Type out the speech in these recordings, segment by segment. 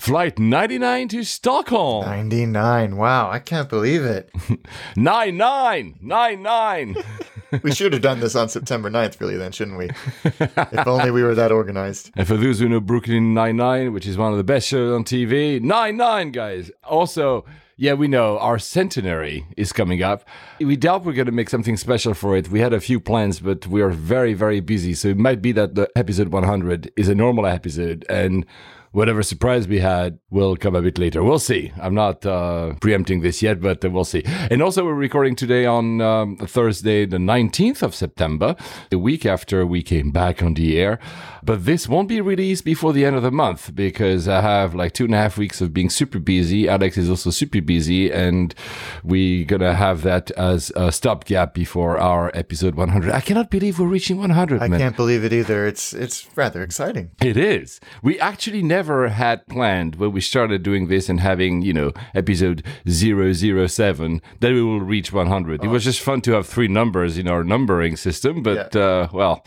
Flight 99 to Stockholm. 99. Wow, I can't believe it. 99! 99! we should have done this on September 9th, really, then, shouldn't we? if only we were that organized. and for those who know Brooklyn 99, which is one of the best shows on TV, 99, guys. Also, yeah, we know our centenary is coming up. We doubt we're going to make something special for it. We had a few plans, but we are very, very busy. So it might be that the episode 100 is a normal episode and whatever surprise we had will come a bit later. We'll see. I'm not uh, preempting this yet, but uh, we'll see. And also, we're recording today on um, Thursday, the 19th of September, the week after we came back on the air. But this won't be released before the end of the month because I have like two and a half weeks of being super busy. Alex is also super busy, and we're gonna have that as a stopgap before our episode 100. I cannot believe we're reaching 100. I man. can't believe it either. It's it's rather exciting. It is. We actually never had planned when we started doing this and having, you know, episode 007 that we will reach 100. It was just fun to have three numbers in our numbering system, but, uh, well,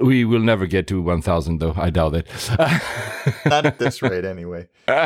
we will never get to 1000 though. I doubt it. Not at this rate, anyway.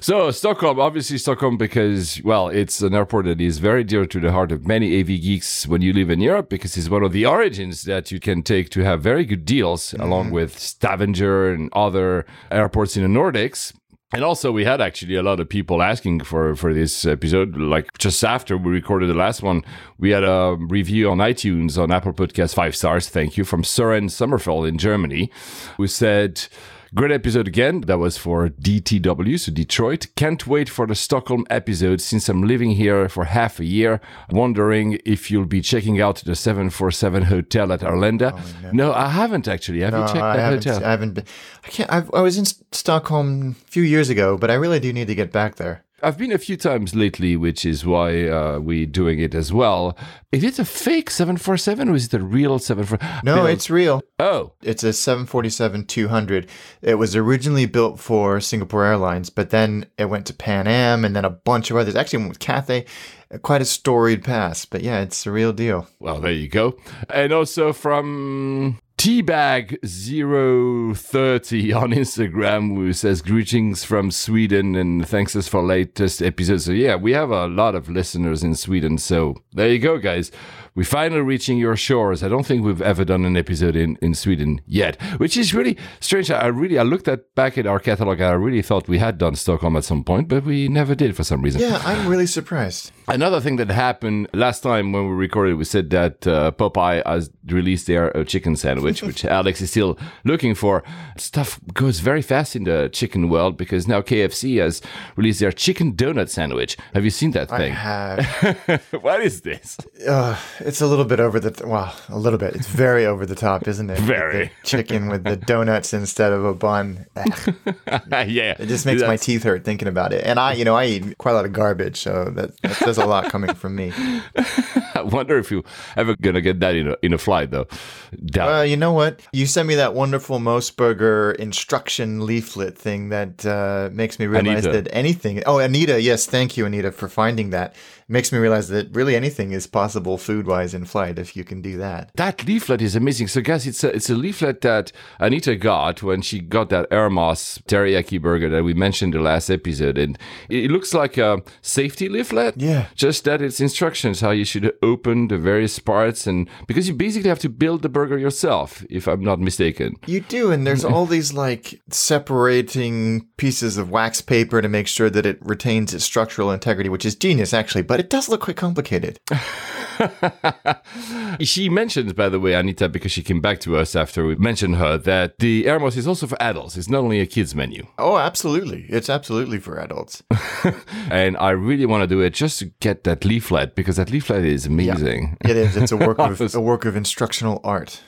So, Stockholm, obviously Stockholm because, well, it's an airport that is very dear to the heart of many AV geeks when you live in Europe because it's one of the origins that you can take to have very good deals along mm-hmm. with Stavanger and other airports in the Nordics. And also, we had actually a lot of people asking for for this episode. Like just after we recorded the last one, we had a review on iTunes on Apple Podcast five stars. Thank you from Søren Sommerfeld in Germany, who said. Great episode again. That was for DTW, so Detroit. Can't wait for the Stockholm episode since I'm living here for half a year. Wondering if you'll be checking out the 747 hotel at Arlanda. Oh, no. I haven't actually. Have No, you checked I that hotel? I haven't been. I can't. I've, I was in Stockholm a few years ago, but I really do need to get back there. I've been a few times lately, which is why uh, we're doing it as well. Is it a fake 747 or is it a real 747? No, it's real. Oh, It's a 747-200. It was originally built for Singapore Airlines, but then it went to Pan Am and then a bunch of others. Actually, went with Cathay. Quite a storied past, but yeah, it's a real deal. well, there you go. And also from Teabag030 on Instagram, who says, Greetings from Sweden and thanks us for latest episodes. So, yeah, we have a lot of listeners in Sweden. So, there you go, guys. We're finally reaching your shores. I don't think we've ever done an episode in, in Sweden yet, which is really strange. I really I looked at back at our catalog. And I really thought we had done Stockholm at some point, but we never did for some reason. Yeah, I'm really surprised. Another thing that happened last time when we recorded, we said that uh, Popeye has released their uh, chicken sandwich, which Alex is still looking for. Stuff goes very fast in the chicken world because now KFC has released their chicken donut sandwich. Have you seen that thing? I have. what is this? Uh, it's a little bit over the th- well, a little bit. It's very over the top, isn't it? Very. chicken with the donuts instead of a bun. Yeah, It just makes my teeth hurt thinking about it. And I, you know, I eat quite a lot of garbage, so that, that says a lot coming from me. I wonder if you ever gonna get that in a in a flight though. Doubt. Uh, you know what? You sent me that wonderful MOS Burger instruction leaflet thing that uh, makes me realize Anita. that anything. Oh, Anita, yes, thank you, Anita, for finding that. Makes me realize that really anything is possible food wise in flight if you can do that. That leaflet is amazing. So, guys, it's a, it's a leaflet that Anita got when she got that AirMos teriyaki burger that we mentioned in the last episode. And it looks like a safety leaflet. Yeah. Just that it's instructions how you should open the various parts. And because you basically have to build the burger yourself, if I'm not mistaken. You do, and there's all these like separating pieces of wax paper to make sure that it retains its structural integrity, which is genius actually, but it does look quite complicated. she mentioned, by the way, Anita, because she came back to us after we mentioned her, that the AirMos is also for adults. It's not only a kids menu. Oh, absolutely. It's absolutely for adults. And I really want to do it just to get that leaflet because that leaflet is amazing. It is. It's a work of a work of instructional art.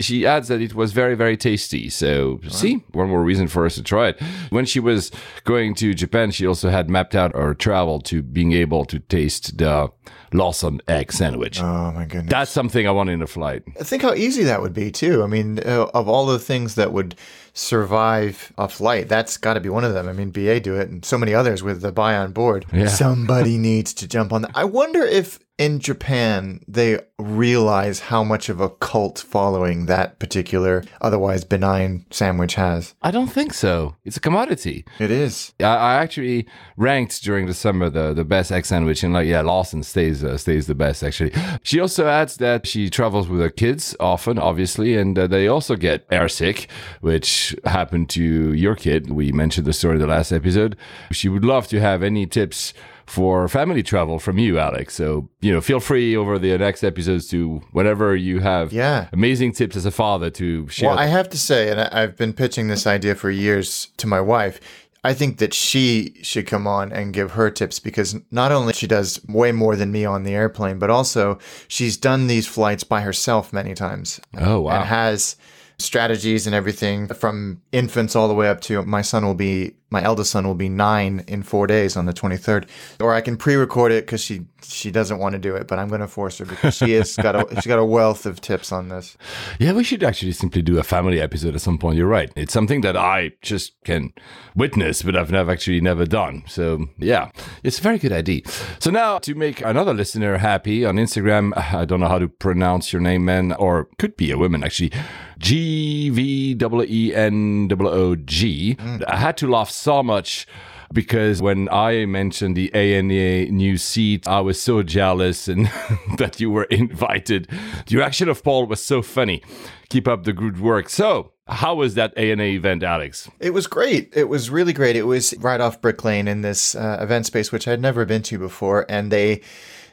she adds that it was very, very tasty. So, see, one more reason for us to try it. When she was going to Japan, she also had mapped out her travel to being able to taste the Lawson egg sandwich. Oh my goodness. That's something I want in a flight. Think how easy that would be too. I mean, uh, of all the things that would survive a flight, that's got to be one of them. I mean, BA do it, and so many others with the buy on board. Yeah. Somebody needs to jump on that. I wonder if in Japan they realize how much of a cult following that particular otherwise benign sandwich has. I don't think so. It's a commodity. It is. I, I actually ranked during the summer the, the best egg sandwich, and like yeah, Lawson stays uh, stays the best actually. She also adds that she travels with her kids often, obviously, and uh, they also get airsick, which happened to your kid. We mentioned the story in the last episode. She would love to have any tips for family travel from you, Alex. So, you know, feel free over the next episodes to whenever you have Yeah. amazing tips as a father to share. Well, I have to say, and I've been pitching this idea for years to my wife. I think that she should come on and give her tips because not only she does way more than me on the airplane, but also she's done these flights by herself many times. Oh, wow. And has strategies and everything from infants all the way up to my son will be my eldest son will be nine in four days on the 23rd or i can pre-record it because she she doesn't want to do it but i'm going to force her because she has got a she's got a wealth of tips on this Yeah, we should actually simply do a family episode at some point. You're right. It's something that I just can witness, but I've never actually never done. So yeah, it's a very good idea. So now to make another listener happy on Instagram, I don't know how to pronounce your name, man, or could be a woman actually. G V W E N W O G. Mm. I had to laugh so much because when I mentioned the ANA new seat, I was so jealous and that you were invited. The reaction of Paul was so funny. Keep up the good work. So, how was that ANA event, Alex? It was great. It was really great. It was right off Brick Lane in this uh, event space, which I'd never been to before, and they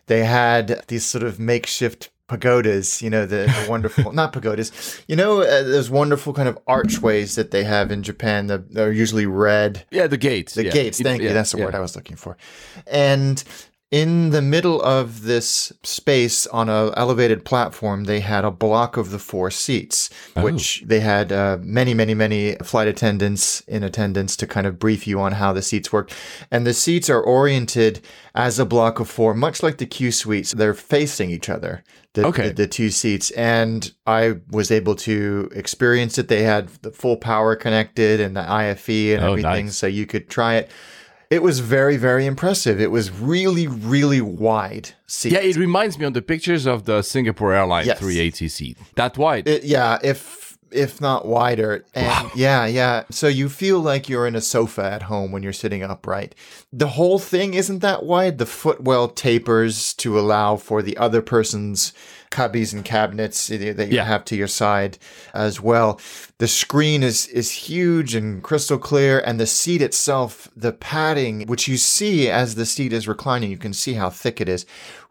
they had these sort of makeshift pagodas. You know, the, the wonderful not pagodas. You know, uh, those wonderful kind of archways that they have in Japan. The, they're usually red. Yeah, the gates. The yeah. gates. Thank yeah, you. That's the yeah. word I was looking for. And in the middle of this space on a elevated platform, they had a block of the four seats, Oh. which they had uh, many, many, many flight attendants in attendance to kind of brief you on how the seats work. And the seats are oriented as a block of four, much like the Q suites. They're facing each other. The, Okay. the, the two seats and i was able to experience it they had the full power connected and the ife and Oh, everything nice. so you could try it it was very, very impressive. It was really, really wide seats. Yeah, it reminds me of the pictures of the Singapore Airlines Yes. 380 seat. That wide. It- yeah, if if not wider. And yeah, yeah. So you feel like you're in a sofa at home when you're sitting upright. The whole thing isn't that wide. The footwell tapers to allow for the other person's cubbies and cabinets that you Yeah. have to your side as well. The screen is is huge and crystal clear and the seat itself, the padding which you see as the seat is reclining, you can see how thick it is.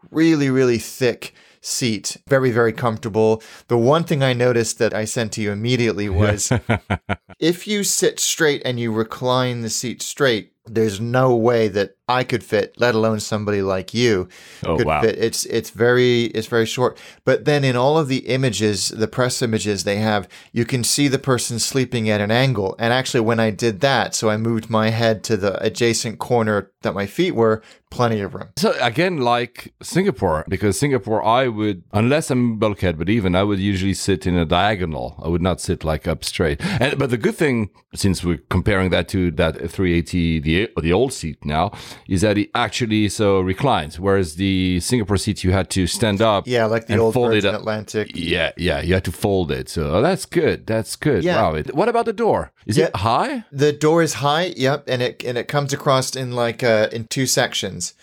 Really, really thick seat. Very, very comfortable. The one thing I noticed that I sent to you immediately was if you sit straight and you recline the seat straight, there's no way that I could fit, let alone somebody like you Oh, could wow. fit. It's it's very it's very short. But then in all of the images, the press images they have, you can see the person sleeping at an angle. And actually when I did that, so I moved my head to the adjacent corner that my feet were, plenty of room. So again, like Singapore, because Singapore, I would, unless I'm bulkhead, but even I would usually sit in a diagonal. I would not sit like up straight. And but the good thing, since we're comparing that to that 380, the the old seat now, is that it actually so reclines, whereas the Singapore seats you had to stand up. Yeah, like the old fold it Virgin. Atlantic. Yeah, yeah, you had to fold it. So oh, that's good. That's good. Yeah. Wow. It, what about the door? Is it high? The door is high, yep, and it and it comes across in like uh, in two sections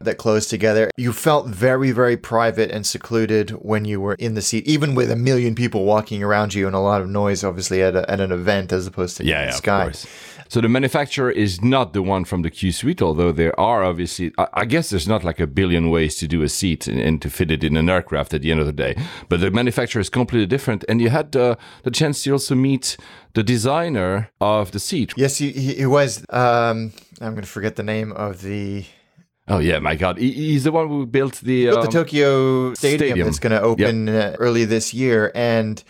that close together. You felt very very private and secluded when you were in the seat, even with a million people walking around you and a lot of noise, obviously at, a, at an event as opposed to Yeah, in yeah, the of course. So the manufacturer is not the one from the Q Suite, although there are obviously, I, I guess there's not like a billion ways to do a seat and, and, to fit it in an aircraft at the end of the day. But the manufacturer is completely different. And you had uh, the chance to also meet the designer of the seat. Yes, he, he, was. Um, I'm going to forget the name of the. Oh yeah, my God! He's the one who built the built um, the Tokyo Stadium, Stadium. that's going to open uh, early this year, and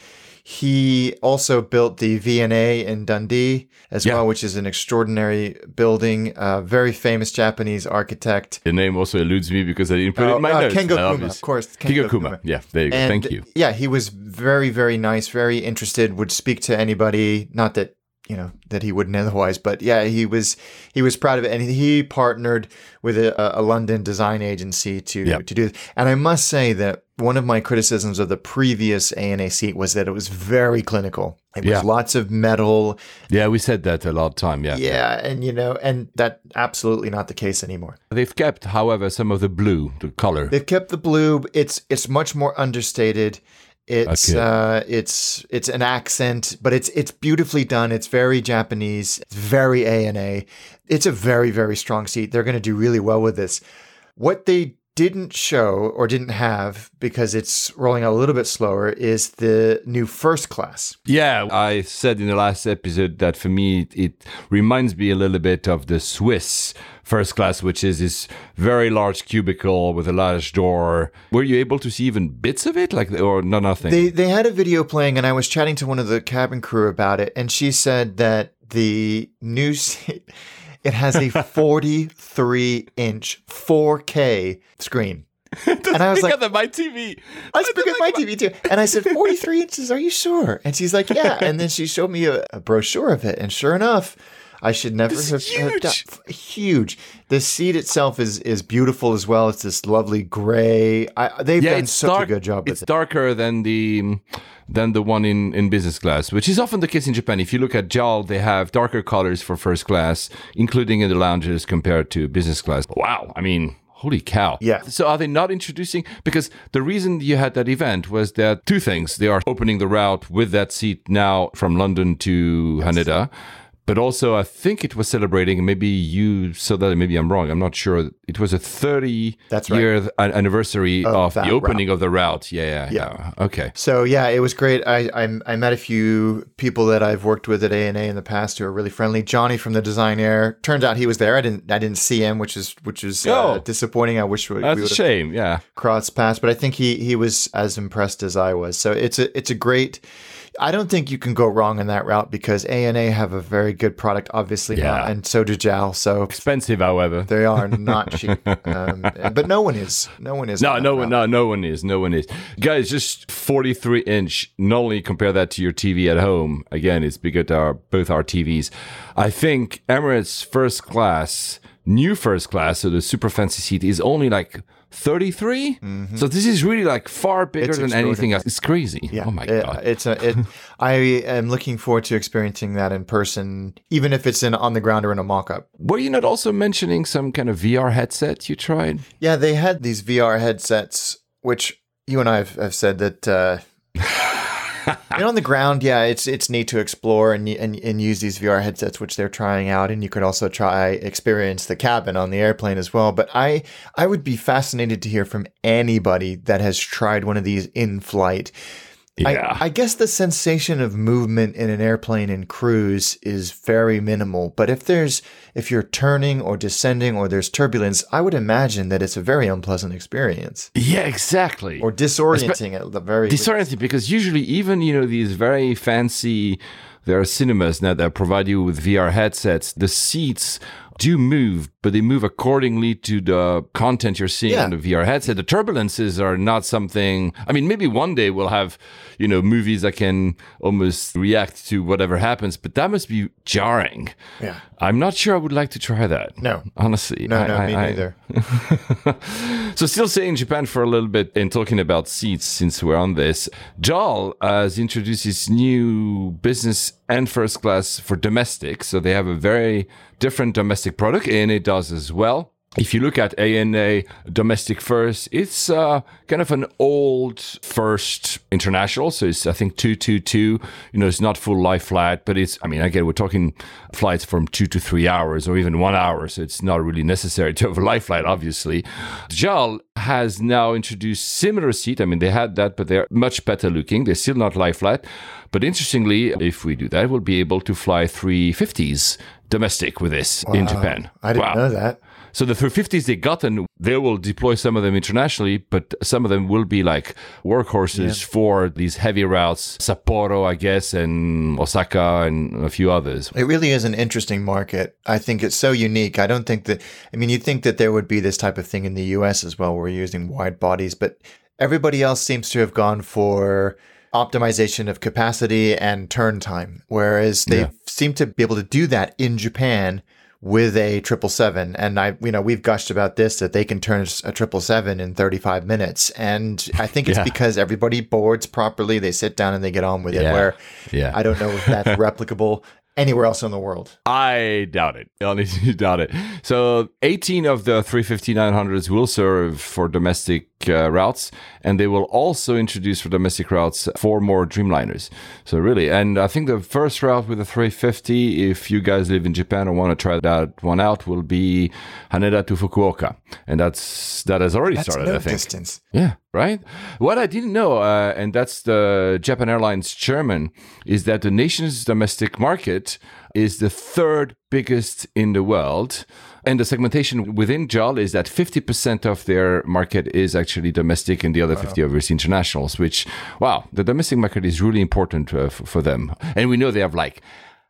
he also built the V&A in Dundee as Yeah. well, which is an extraordinary building. Uh, very famous Japanese architect. The name also eludes me because I didn't put it Oh, in my uh, notes. Kengo Kuma, of course, Kengo, Kengo Kuma. Kuma. Yeah, there you go. And Thank you. Yeah, he was very, very nice, very interested. Would speak to anybody. Not that you know that he wouldn't otherwise, but yeah, he was he was proud of it, and he partnered with a, a London design agency to Yeah. to do. This. And I must say that one of my criticisms of the previous ANA seat was that it was very clinical. It was lots of metal. Yeah, we said that a lot of time. Yeah. Yeah, and you know, and that absolutely not the case anymore. They've kept, however, some of the blue, the color. They've kept the blue. It's it's much more understated. It's Okay. uh it's it's an accent, but it's it's beautifully done. It's very Japanese. It's very ANA. It's a very very strong seat. They're going to do really well with this. What they didn't show or didn't have because it's rolling out a little bit slower is the new first class. Yeah, I said in the last episode that for me it, it reminds me a little bit of the Swiss first class, which is this very large cubicle with a large door. Were you able to see even bits of it, like or no nothing? They they had a video playing, and I was chatting to one of the cabin crew about it, and she said that the new seat it has a 43 inch 4K screen. And I was like, at my TV. I was looking at my TV too. And I said, 43 inches, are you sure? And she's like, yeah. And then she showed me a, a brochure of it. And sure enough, I should never have, have done- huge. The seat itself is is beautiful as well. It's this lovely gray. I, they've Yeah, done such dark. a good job with It's it. darker than the than the one in, in business class, which is often the case in Japan. If you look at JAL, they have darker colors for first class, including in the lounges compared to business class. Wow, I mean. Holy cow. Yeah. So are they not introducing? Because the reason you had that event was that two things. They are opening the route with that seat now from London to Haneda. But also, I think it was celebrating, maybe you saw that, maybe I'm wrong. I'm not sure. It was a 30 That's right. year an- anniversary Of of, the opening of the route. Yeah, yeah, Yeah. yeah. Okay. So yeah, it was great. I, I I met a few people that I've worked with at ANA in the past who are really friendly. Johnny from the Design Air. Turns out he was there. I didn't I didn't see him, which is which is uh, Oh. disappointing. I wish we, we That's would a shame. Yeah. crossed paths, but I think he he was as impressed as I was. So it's a it's a great. I don't think you can go wrong in that route because ANA have a very good product, obviously, Yeah. now, and so do JAL. So Expensive, however. they are not cheap, um, but no one is. No one is. No, no one, no, no one is, no one is. Guys, just 43 inch. Not only compare that to your TV at home. Again, it's bigger to our both our TVs. I think Emirates first class, new first class, so the super fancy seat is only like 33. So this is really like far bigger Mm-hmm. Than anything else. It's crazy. Yeah. Oh my it- god. it's a. It, I am looking forward to experiencing that in person, even if it's in on the ground or in a mock-up. Were you not also mentioning some kind of VR headset you tried? Yeah, they had these VR headsets, which you and I have, have said that. Uh, know, on the ground, yeah, it's it's neat to explore and, and and use these VR headsets, which they're trying out, and you could also try experience the cabin on the airplane as well. But I I would be fascinated to hear from anybody that has tried one of these in flight. Yeah. I, I guess the sensation of movement in an airplane in cruise is very minimal. But if there's if you're turning or descending or there's turbulence, I would imagine that it's a very unpleasant experience yeah, exactly. or disorienting at the very least. disorienting because usually even you know these very fancy there are cinemas now that provide you with VR headsets the seats do move but they move accordingly to the content you're seeing Yeah. on the VR headset the turbulences are not something I mean maybe one day we'll have you know movies that can almost react to whatever happens but that must be jarring Yeah. I'm not sure I would like to try that No. honestly No, I- no, I- me I- neither. so still staying in Japan for a little bit and talking about seats since we're on this. JAL has uh, introduced its new business and first class for domestic. So they have a very different domestic product and it does as well. if you look at ANA domestic first, it's uh, kind of an old first international. So it's, I think, 222. You know, it's not full lie flat, but it's, I mean, again, we're talking flights from two to three hours or even one hour. So it's not really necessary to have a lie flat, obviously. JAL has now introduced similar seat. I mean, they had that, but they're much better looking. They're still not lie flat. But interestingly, if we do that, we'll be able to fly 350s domestic with this in Japan. I didn't Wow. know that. So the 350s they gotten, they will deploy some of them internationally, but some of them will be like workhorses for these heavy routes, Sapporo, I guess, and Osaka, and a few others. It really is an interesting market. I think it's so unique. I don't think that, I mean, you'd think that there would be this type of thing in the US as well, where we're using wide bodies, but everybody else seems to have gone for optimization of capacity and turn time, whereas they Yeah. seem to be able to do that in Japan with a triple seven. And I, you know, we've gushed about this that they can turn a triple seven in 35 minutes. And I think it's Yeah. because everybody boards properly. They sit down and they get on with it. Yeah. Where Yeah. I don't know if that's replicable anywhere else in the world. I doubt it. Honestly, doubt it. So, 18 of the 350-900s will serve for domestic uh, routes, and they will also introduce for domestic routes four more Dreamliners. So, really, and I think the first route with the 350, if you guys live in Japan or want to try that one out, will be Haneda to Fukuoka, and that's that has already That's started. no I think. distance. Yeah, right. What I didn't know, uh, and that's the Japan Airlines chairman, is that the nation's domestic market is the third biggest in the world. And the segmentation within JAL is that 50% of their market is actually domestic and the other 50 of is internationals, which, wow, the domestic market is really important uh, f- for them. And we know they have like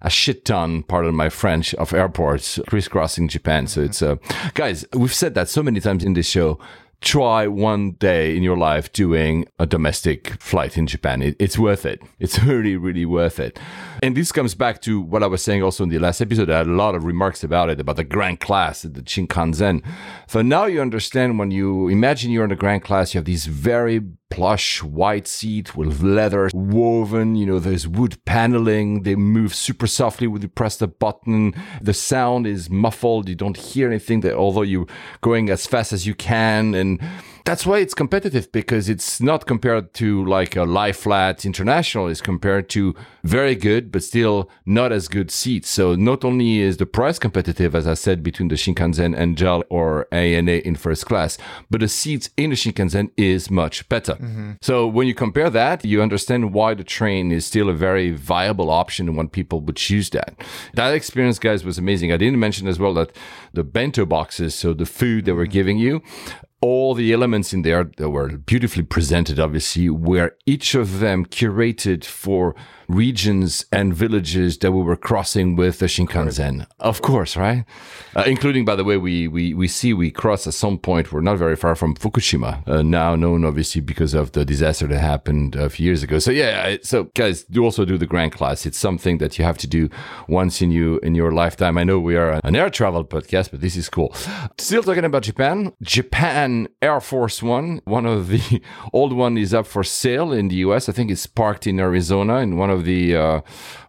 a shit ton, pardon my French, of airports crisscrossing Japan. So it's, uh, guys, we've said that so many times in this show. Try one day in your life doing a domestic flight in Japan. It, it's worth it. It's really, really worth it. And this comes back to what I was saying also in the last episode. I had a lot of remarks about it, about the grand class, the Shinkansen. So now you understand when you imagine you're in the grand class, you have these very plush white seat with leather woven, you know, there's wood paneling. They move super softly when you press the button. The sound is muffled. You don't hear anything that although you're going as fast as you can. And that's why it's competitive because it's not compared to like a lie flat international. It's compared to very good, but still not as good seats. So not only is the price competitive, as I said, between the Shinkansen and JAL or ANA in first class, but the seats in the Shinkansen is much better. Mm-hmm. So when you compare that, you understand why the train is still a very viable option and when people would choose that. That experience, guys, was amazing. I didn't mention as well that the bento boxes, so the food they were mm-hmm. giving you, all the elements in there that were beautifully presented, obviously, were each of them curated for regions and villages that we were crossing with the Shinkansen. Of course, right? Uh, including, by the way, we, we, we see we cross at some point, we're not very far from Fukushima, uh, now known obviously because of the disaster that happened a few years ago. So yeah, so guys, do also do the Grand Class. It's something that you have to do once in you in your lifetime. I know we are an air travel podcast, but this is cool. Still talking about Japan. Japan Air Force One, one of the old one is up for sale in the US. I think it's parked in Arizona in one of the uh,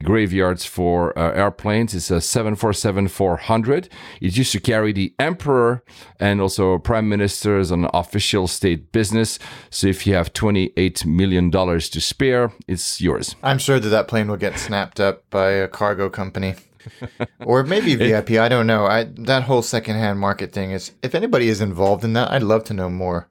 graveyards for uh, airplanes. It's a 747-400. It used to carry the emperor and also prime ministers on official state business. So if you have 28 million dollars to spare, it's yours. I'm sure that that plane will get snapped up by a cargo company. or maybe VIP. I don't know. I that whole secondhand market thing is. If anybody is involved in that, I'd love to know more,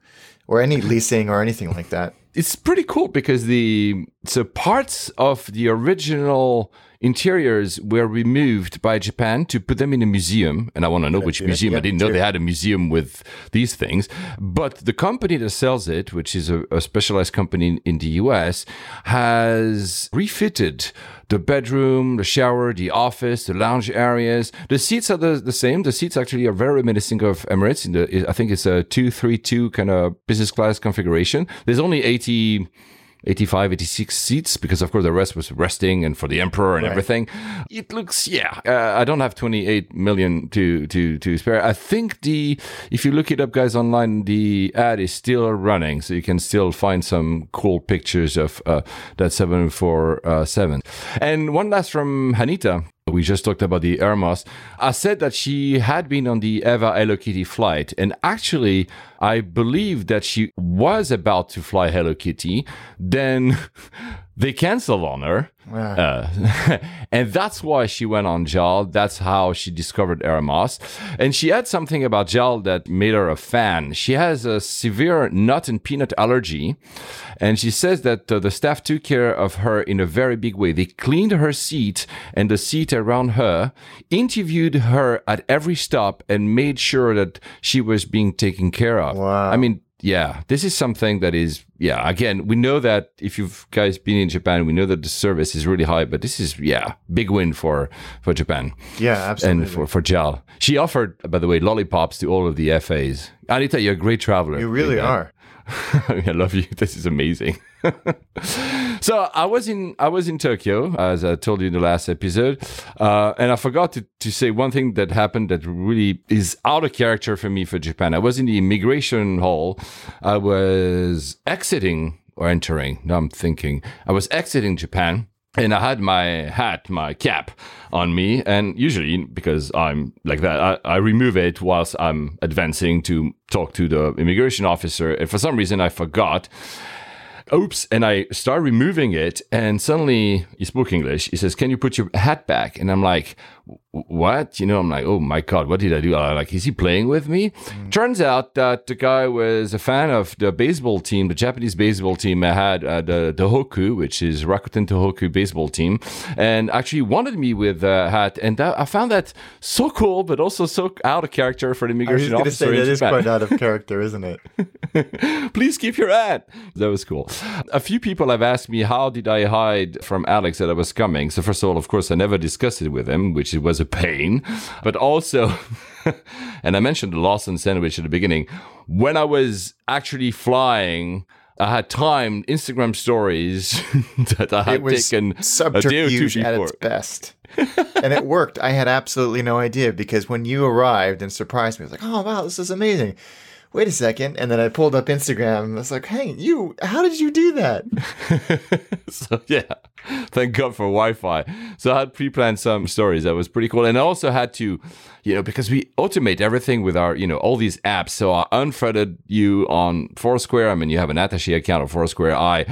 or any leasing or anything like that. It's pretty cool because the so parts of the original interiors were removed by Japan to put them in a museum, and I want to know which yeah, museum. yeah, I didn't know they had a museum with these things, but the company that sells it, which is a, a specialized company in, in the U.S., has refitted the bedroom, the shower, the office, the lounge areas. The seats are the, the same. The seats actually are very reminiscent of Emirates. In the, I think it's a two three two kind of business class configuration. There's only 80, 85, 86 seats because of course the rest was resting and for the emperor and everything. It looks, yeah. Uh, I don't have 28 million to to to spare. I think the if you look it up, guys, online, the ad is still running, so you can still find some cool pictures of uh, that 747. And one last from Anita. We just talked about the AirMos. I said that she had been on the Eva Hello Kitty flight, and actually, I believe that she was about to fly Hello Kitty. Then they canceled on her. Uh, and that's why she went on JAL. That's how she discovered Air And she had something about JAL that made her a fan. She has a severe nut and peanut allergy. And she says that uh, the staff took care of her in a very big way. They cleaned her seat and the seat around her, interviewed her at every stop, and made sure that she was being taken care of. Wow. I mean, yeah, this is something that is, yeah, again, we know that if you've guys been in Japan, we know that the service is really high, but this is, yeah, big win for, for Japan Yeah, absolutely. and for, for JAL. She offered, by the way, lollipops to all of the FAs. Anita, you're a great traveler. you really are. I love you. This is amazing. so I was in I was in Tokyo, as I told you in the last episode, uh, and I forgot to, to say one thing that happened that really is out of character for me for Japan. I was in the immigration hall. I was exiting or entering. Now I'm thinking I was exiting Japan. And I had my hat, my cap on me. And usually, because I'm like that, I, I remove it whilst I'm advancing to talk to the immigration officer. And for some reason, I forgot. Oops. And I start removing it. And suddenly he spoke English. He says, Can you put your hat back? And I'm like, What? You know, I'm like, Oh my God, what did I do? I'm like, Is he playing with me? Mm. Turns out that the guy was a fan of the baseball team, the Japanese baseball team I had, uh, the, the Hoku, which is Rakuten Tohoku baseball team, and actually wanted me with a hat. And that, I found that so cool, but also so out of character for the I was immigration going to officer say in that is Japan. quite out of character, isn't it? Please keep your hat. That was cool. A few people have asked me how did I hide from Alex that I was coming. So first of all, of course, I never discussed it with him, which was a pain. But also, and I mentioned the Lawson sandwich at the beginning. When I was actually flying. I had timed Instagram stories that I had It was taken a day or two subterfuge at its best. and it worked. I had absolutely no idea because when you arrived and surprised me, I was like, oh, wow, this is amazing. Wait a second. And then I pulled up Instagram and I was like, hey, you, how did you do that? so yeah, thank God for Wi-Fi. So I had pre-planned some stories that was pretty cool, and I also had to, you know, because we automate everything with our, you know, all these apps. So I unfriended you on Foursquare. I mean, you have an attaché account on Foursquare. I.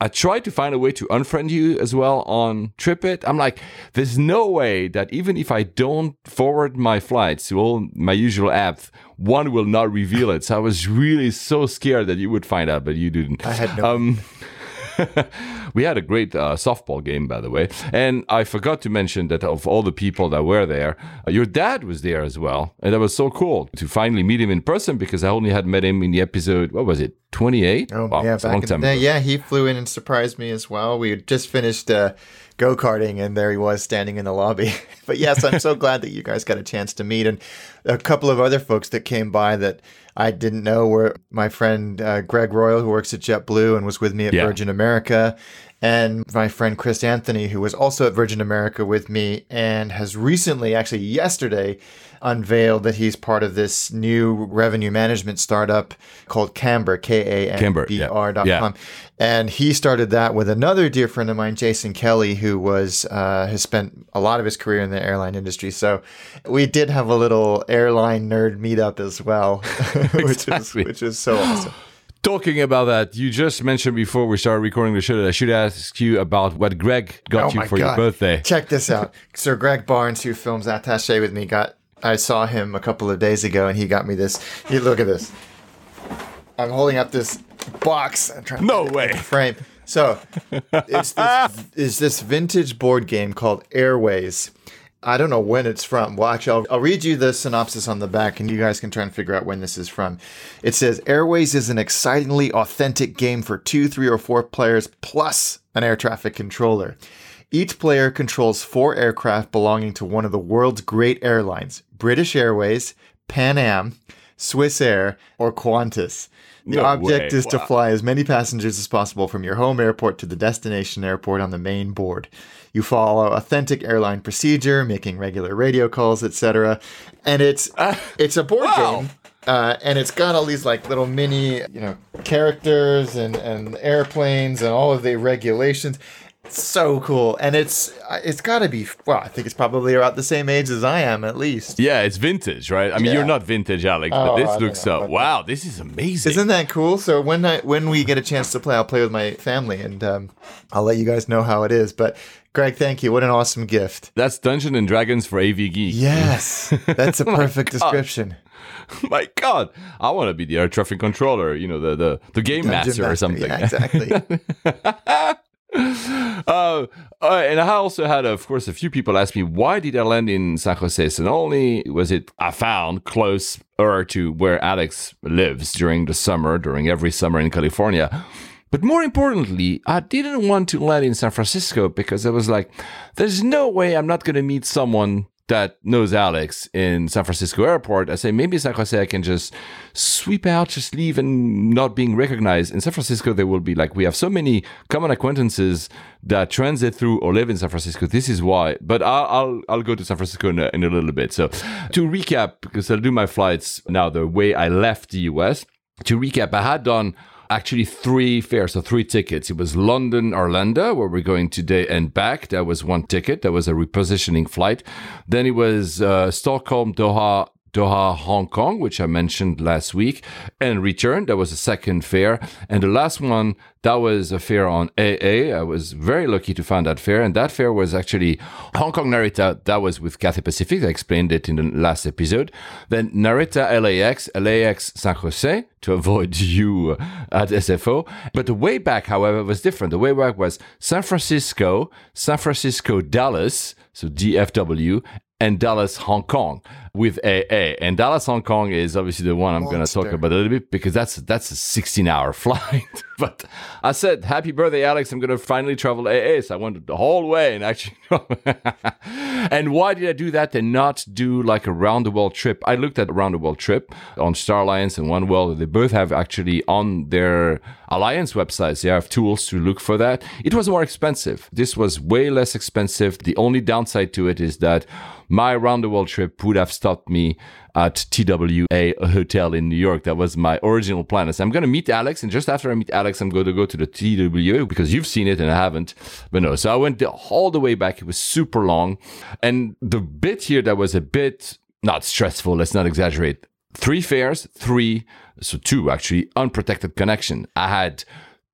I tried to find a way to unfriend you as well on TripIt. I'm like, there's no way that even if I don't forward my flights to all my usual apps, one will not reveal it. So I was really so scared that you would find out, but you didn't. I had no. Um, we had a great uh, softball game, by the way. And I forgot to mention that of all the people that were there, uh, your dad was there as well. And that was so cool to finally meet him in person because I only had met him in the episode, what was it, 28? Oh, Wow, yeah, back long in time the day. Yeah, he flew in and surprised me as well. We had just finished uh, go karting, and there he was standing in the lobby. but yes, I'm so glad that you guys got a chance to meet. And a couple of other folks that came by that I didn't know were my friend uh, Greg Royal, who works at JetBlue and was with me at Yeah. Virgin America. And my friend Chris Anthony, who was also at Virgin America with me and has recently, actually yesterday, unveiled that he's part of this new revenue management startup called Camber, K A N Camber, B yeah. Dot com. And he started that with another dear friend of mine, Jason Kelly, who was uh, has spent a lot of his career in the airline industry. So we did have a little airline nerd meetup as well, which is which is so awesome. Talking about that, you just mentioned before we started recording the show that I should ask you about what Greg got Oh you for your birthday. Check this out. Sir Greg Barnes, who films Attaché with me, got I saw him a couple of days ago and he got me this. He look at this. I'm holding up this box. I'm trying No way. frame. So it's this, is this vintage board game called Airways. I don't know when it's from. Watch, I'll, I'll read you the synopsis on the back, and you guys can try and figure out when this is from. It says Airways is an excitingly authentic game for two, three, or four players plus an air traffic controller. Each player controls four aircraft belonging to one of the world's great airlines British Airways, Pan Am, Swiss Air, or Qantas. The No object way. is to fly as many passengers as possible from your home airport to the destination airport on the main board. You follow authentic airline procedure, making regular radio calls, etc. And it's it's a board wow. game. Uh, and it's got all these like little mini, you know, characters and, and airplanes and all of the regulations. It's so cool, and it's it's got to be. Well, I think it's probably about the same age as I am, at least. Yeah, it's vintage, right? I mean, you're not vintage, Alex, Oh, but this don't looks so uh, wow. This is amazing. Isn't that cool? So when I when we get a chance to play, I'll play with my family, and um, I'll let you guys know how it is. But Greg, thank you. What an awesome gift. That's Dungeon and Dragons for AV Geek. Yes, that's a perfect description. My God, I want to be the air traffic controller. You know, the the, the game Dungeon master or something. Yeah, exactly. uh, uh, and I also had, of course, a few people ask me why did I land in San Jose? Not only was it I found closer to where Alex lives during the summer, during every summer in California, but more importantly, I didn't want to land in San Francisco because I was like, there's no way I'm not going to meet someone that knows Alex in San Francisco airport. I say, maybe San Jose, I can just sweep out, just leave and not being recognized. In San Francisco, there will be like, we have so many common acquaintances that transit through or live in San Francisco. This is why, but I'll, I'll, I'll go to San Francisco in a, in a little bit. So to recap, because I'll do my flights now the way I left the US, to recap, I had done actually three fares, so three tickets. It was London, Orlando, where we're going today and back. That was one ticket. That was a repositioning flight. Then it was uh, Stockholm, Doha, Doha, Hong Kong, which I mentioned last week, and return. That was a second fare. And the last one, that was a fare on AA. I was very lucky to find that fare. And that fare was actually Hong Kong Narita. That was with Cathay Pacific. I explained it in the last episode. Then Narita LAX, LAX San Jose to avoid you at SFO. But the way back, however, was different. The way back was San Francisco, San Francisco, Dallas, so DFW, and Dallas, Hong Kong with AA. And Dallas, Hong Kong is obviously the one I'm going to talk about a little bit because that's that's a 16 hour flight. but I said, Happy birthday, Alex. I'm going to finally travel AA. So I went the whole way and actually. and why did I do that and not do like a round the world trip? I looked at a round the world trip on Star Alliance and One World. They both have actually on their Alliance websites, they have tools to look for that. It was more expensive. This was way less expensive. The only downside to it is that my round the world trip would have stopped me at TWA hotel in New York. That was my original plan. Said, I'm going to meet Alex. And just after I meet Alex, I'm going to go to the TWA because you've seen it and I haven't. But no, so I went all the way back. It was super long. And the bit here that was a bit not stressful, let's not exaggerate. Three fares, three, so two actually, unprotected connection. I had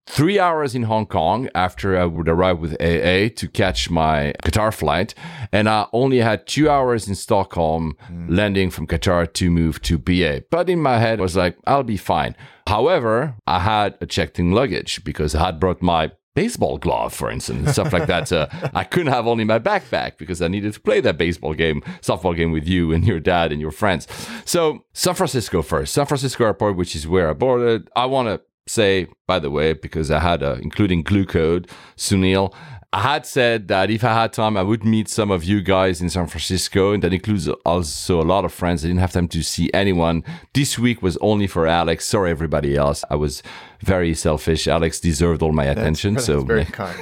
three hours in Hong Kong after I would arrive with AA to catch my Qatar flight. And I only had two hours in Stockholm landing from Qatar to move to BA. But in my head, I was like, I'll be fine. However, I had a checked in luggage because I had brought my baseball glove, for instance, and stuff like that. Uh, I couldn't have only my backpack because I needed to play that baseball game, softball game with you and your dad and your friends. So San Francisco first, San Francisco Airport, which is where I boarded. I want to say, by the way, because I had, a, including Glue Code, Sunil, I had said that if I had time, I would meet some of you guys in San Francisco, and that includes also a lot of friends. I didn't have time to see anyone. This week was only for Alex. Sorry, everybody else. I was very selfish. Alex deserved all my attention. That's so very kind.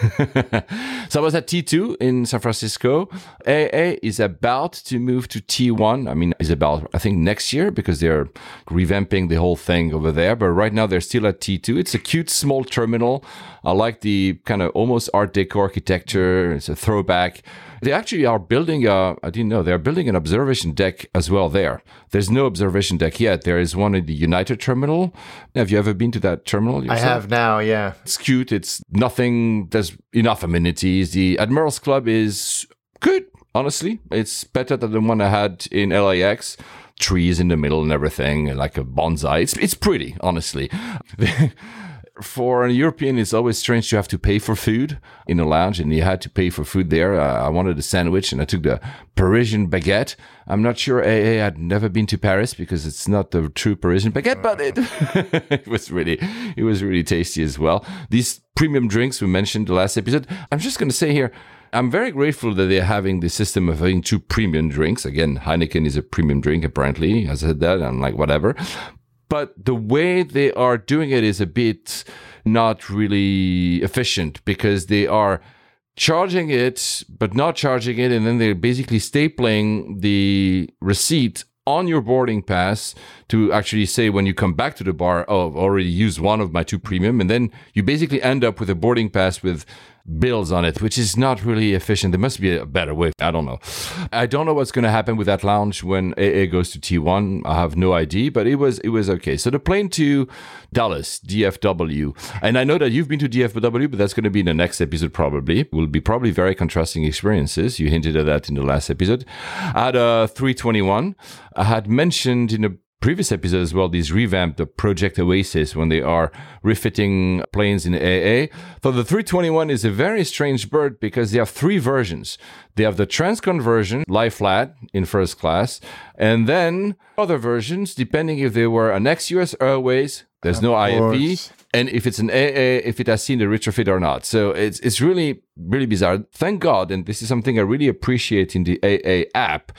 so I was at T2 in San Francisco. AA is about to move to T1. I mean, is about, I think, next year because they're revamping the whole thing over there. But right now they're still at T2. It's a cute small terminal. I like the kind of almost Art Deco architecture. It's a throwback. They actually are building a, I didn't know, they're building an observation deck as well there. There's no observation deck yet. There is one in the United Terminal. Have you ever been to that terminal I have now, yeah. It's cute. It's nothing. There's enough amenities. The Admirals Club is good. Honestly, it's better than the one I had in LAX. Trees in the middle and everything, like a bonsai. It's it's pretty, honestly. for a European, it's always strange to have to pay for food in a lounge, and you had to pay for food there. Uh, I wanted a sandwich, and I took the Parisian baguette. I'm not sure AA had never been to Paris because it's not the true Parisian baguette, but it, it was really, it was really tasty as well. These premium drinks we mentioned the last episode. I'm just going to say here. I'm very grateful that they're having the system of having two premium drinks. Again, Heineken is a premium drink, apparently. I said that. I'm like, whatever but the way they are doing it is a bit not really efficient because they are charging it but not charging it and then they're basically stapling the receipt on your boarding pass to actually say when you come back to the bar oh i've already used one of my two premium and then you basically end up with a boarding pass with bills on it, which is not really efficient. There must be a better way. I don't know. I don't know what's going to happen with that lounge when AA goes to T1. I have no idea, but it was it was okay. So the plane to Dallas, DFW, and I know that you've been to DFW, but that's going to be in the next episode probably. Will be probably very contrasting experiences. You hinted at that in the last episode. I had uh, a 321. I had mentioned in a previous episode as well, these revamped the Project Oasis when they are refitting planes in AA. So the 321 is a very strange bird because they have three versions. They have the Transcon version, lie flat in first class, and then other versions, depending if they were an ex-US Airways, there's no IFE, and if it's an AA, if it has seen the retrofit or not. So it's it's really really bizarre. Thank God, and this is something I really appreciate in the AA app.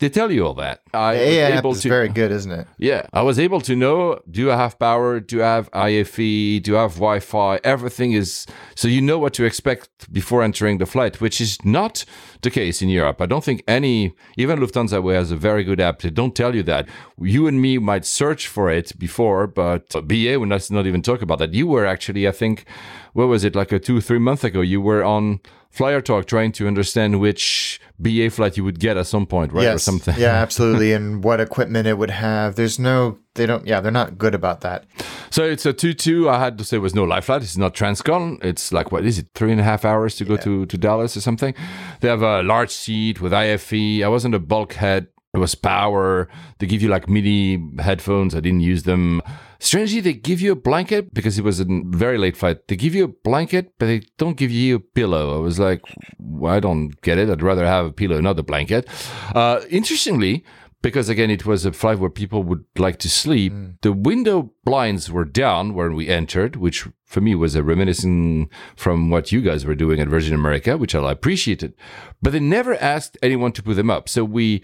They tell you all that. I was The AI able is to- very good, isn't it? yeah, I was able to know do I have power, do I have IFE, do I have Wi Fi? Everything is so you know what to expect before entering the flight, which is not the case in Europe. I don't think any, even Lufthansa Way has a very good app. They don't tell you that. You and me might search for it before, but BA, when let's not even talk about that. You were actually, I think, what was it, like a two, three months ago, you were on Flyer Talk trying to understand which BA flight you would get at some point, right? Or something. Yeah, absolutely. and what equipment it would have. There's no, they don't, yeah, they're not good about that. So it's a 2 2. I had to say it was no life flight. It's not Transcon. It's like, what is it, three and a half hours to go to, to Dallas or something? They have a large seat with IFE. I wasn't a bulkhead. It was power. They give you like MIDI headphones. I didn't use them. Strangely, they give you a blanket because it was a very late flight. They give you a blanket, but they don't give you a pillow. I was like, well, I don't get it. I'd rather have a pillow, not a blanket. Uh, interestingly, because again, it was a flight where people would like to sleep. The window blinds were down when we entered, which for me was a reminiscent from what you guys were doing at Virgin America, which I appreciated. But they never asked anyone to put them up. So we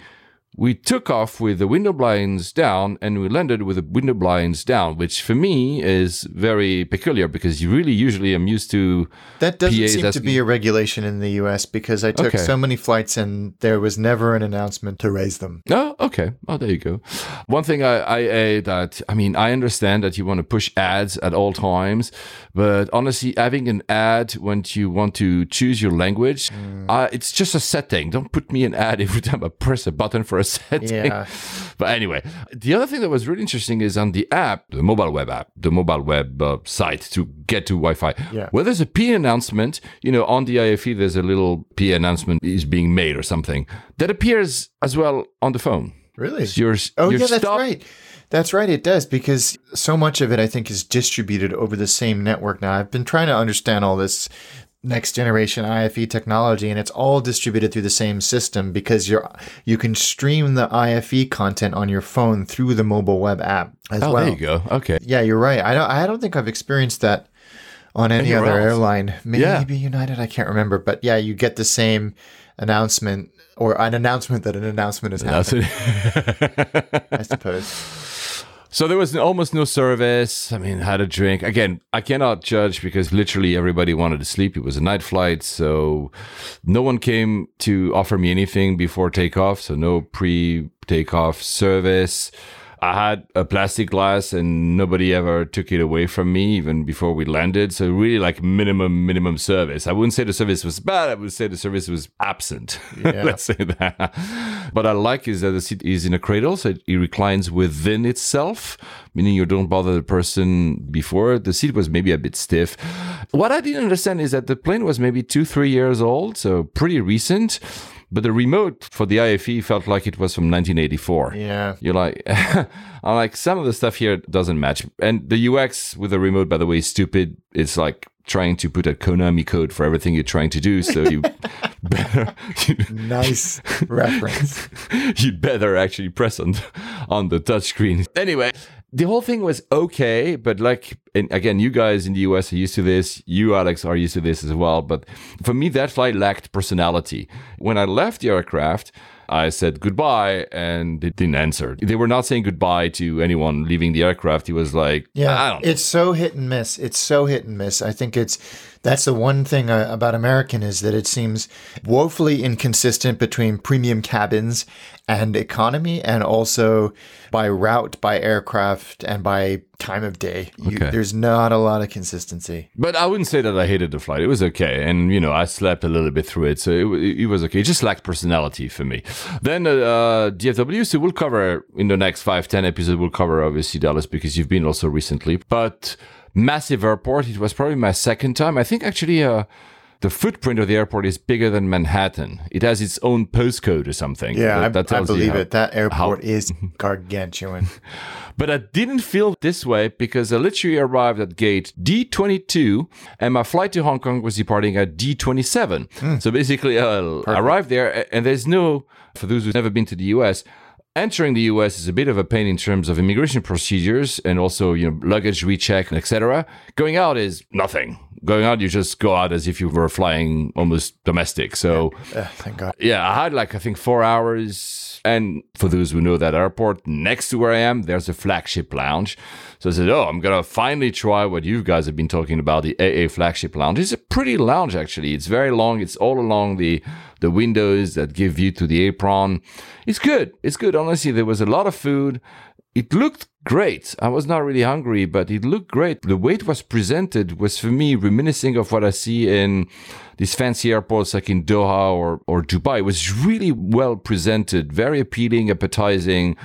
we took off with the window blinds down and we landed with the window blinds down, which for me is very peculiar because you really usually am used to That doesn't PAs seem to be a regulation in the US because I took Okay. so many flights and there was never an announcement to raise them. Oh, okay. Oh, there you go. One thing I, I uh, that I mean, I understand that you want to push ads at all times, but honestly, having an ad when you want to choose your language, uh, it's just a setting. Don't put me an ad every time I press a button for a setting. Yeah. But anyway, the other thing that was really interesting is on the app, the mobile web app, the mobile web uh, site to get to Wi-Fi. Yeah. Where there's a P announcement, you know, on the IFE, there's a little P announcement is being made or something that appears as well on the phone. Really? So you're, Oh, you're yeah, that's stop- right. That's right. It does because so much of it, I think, is distributed over the same network now. I've been trying to understand all this next generation IFE technology, and it's all distributed through the same system because you're you can stream the IFE content on your phone through the mobile web app as Oh, well. there you go. Okay. Yeah, you're right. I don't. I don't think I've experienced that on any Anywhere other else. airline. Maybe Yeah. United. I can't remember. But yeah, you get the same announcement or an announcement that an announcement is happening. I suppose. So there was almost no service. I mean, had a drink. Again, I cannot judge because literally everybody wanted to sleep. It was a night flight, so no one came to offer me anything before takeoff. So no pre-takeoff service. I had a plastic glass and nobody ever took it away from me even before we landed. So really like minimum, minimum service. I wouldn't say the service was bad. I would say the service was absent. Yeah. Let's say that. What I like is that the seat is in a cradle. So it reclines within itself, meaning you don't bother the person before. The seat was maybe a bit stiff. What I didn't understand is that the plane was maybe two, three years old. So pretty recent. But the remote for the IFE felt like it was from 1984. Yeah. You're like, I'm like, some of the stuff here doesn't match. And the UX with the remote, by the way, is stupid. It's like trying to put a Konami code for everything you're trying to do. So you better, Nice reference. you'd better actually press on, on the touchscreen. Anyway, the whole thing was okay, but like, and again, you guys in the US are used to this. You, Alex, are used to this as well. But for me, that flight lacked personality. When I left the aircraft, I said goodbye and they didn't answer. They were not saying goodbye to anyone leaving the aircraft. He was like, I Yeah, it's so hit and miss. It's so hit and miss. I think it's that's the one thing uh, about American is that it seems woefully inconsistent between premium cabins and economy, and also by route, by aircraft, and by time of day. You, Okay. There's not a lot of consistency. But I wouldn't say that I hated the flight. It was okay. And, you know, I slept a little bit through it. So it, it was okay. It just lacked personality for me. Then uh, uh, DFW, so we'll cover in the next five ten episodes, we'll cover obviously Dallas because you've been also recently. But massive airport. It was probably my second time. I think actually uh, the footprint of the airport is bigger than Manhattan. It has its own postcode or something. Yeah, That- that I, I believe how- it. That airport is gargantuan. But I didn't feel this way because I literally arrived at gate D22 and my flight to Hong Kong was departing at D27. So basically, uh, I arrived there and there's no, for those who've never been to the US, entering the US is a bit of a pain in terms of immigration procedures and also, you know, luggage recheck, and etc. Going out is nothing. Going out, you just go out as if you were flying almost domestic. So, Ugh, thank God. yeah, I had like I think four hours. And for those who know that airport, next to where I am, there's a flagship lounge. So I said, "Oh, I'm gonna finally try what you guys have been talking about, the AA flagship lounge. It's a pretty lounge actually. It's very long. It's all along the the windows that give view to the apron. It's good. It's good. Honestly, there was a lot of food. It looked great. I was not really hungry, but it looked great. The way it was presented was for me reminiscing of what I see in these fancy airports like in Doha or, or Dubai. It was really well presented, very appealing, appetizing.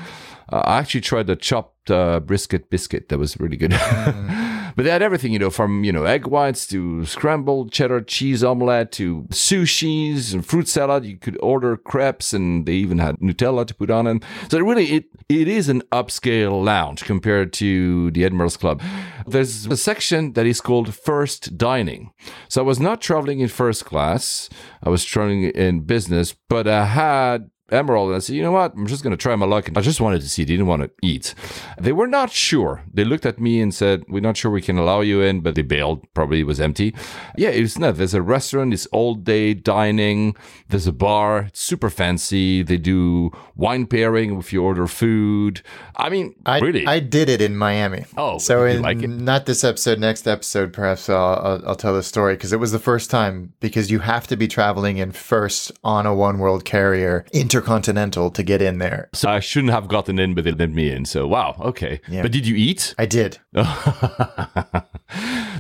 Uh, I actually tried the chopped uh, brisket biscuit. That was really good. but they had everything, you know, from, you know, egg whites to scrambled cheddar cheese omelette to sushis and fruit salad. You could order crepes and they even had Nutella to put on them. So really, it, it is an upscale lounge compared to the Admiral's Club. There's a section that is called first dining. So I was not traveling in first class. I was traveling in business, but I had Emerald and I said, you know what? I'm just going to try my luck. And I just wanted to see. They didn't want to eat. They were not sure. They looked at me and said, we're not sure we can allow you in, but they bailed. Probably it was empty. Yeah, it's not. There's a restaurant. It's all day dining. There's a bar. It's super fancy. They do wine pairing if you order food. I mean, I, really? I did it in Miami. Oh, so in like it? not this episode, next episode, perhaps I'll, I'll, I'll tell the story because it was the first time because you have to be traveling in first on a one world carrier intercontinental to get in there. so I shouldn't have gotten in, but they let me in. So wow, okay. Yeah. But did you eat? I did. that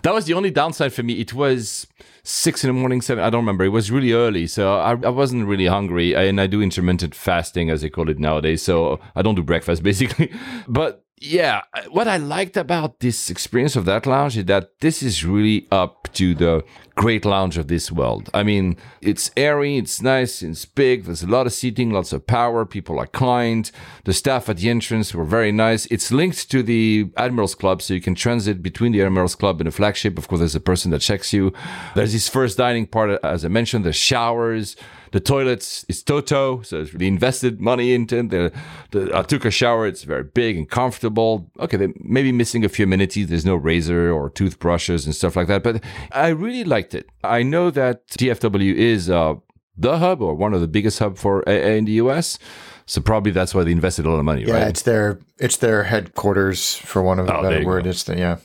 was the only downside for me. It was six in the morning, seven. I don't remember. It was really early, so I, I wasn't really hungry. And I do intermittent fasting, as they call it nowadays. So I don't do breakfast basically. But yeah, uh, what I liked about this experience of that lounge is that this is really up to the great lounge of this world. I mean, it's airy, it's nice, it's big. There's a lot of seating, lots of power. People are kind. The staff at the entrance were very nice. It's linked to the Admirals Club, so you can transit between the Admirals Club and the flagship. Of course, there's a person that checks you. There's this first dining part, uh, as I mentioned, the showers. The toilets is Toto, so they invested money into it. The, the, I took a shower. It's very big and comfortable. Okay, they may be missing a few amenities. There's no razor or toothbrushes and stuff like that, but I really liked it. I know that DFW is uh, the hub or one of the biggest hub for AA in the US, so probably that's why they invested a lot of money, Yeah, right? it's their it's their headquarters for one of the Oh, better word. go. It's the yeah.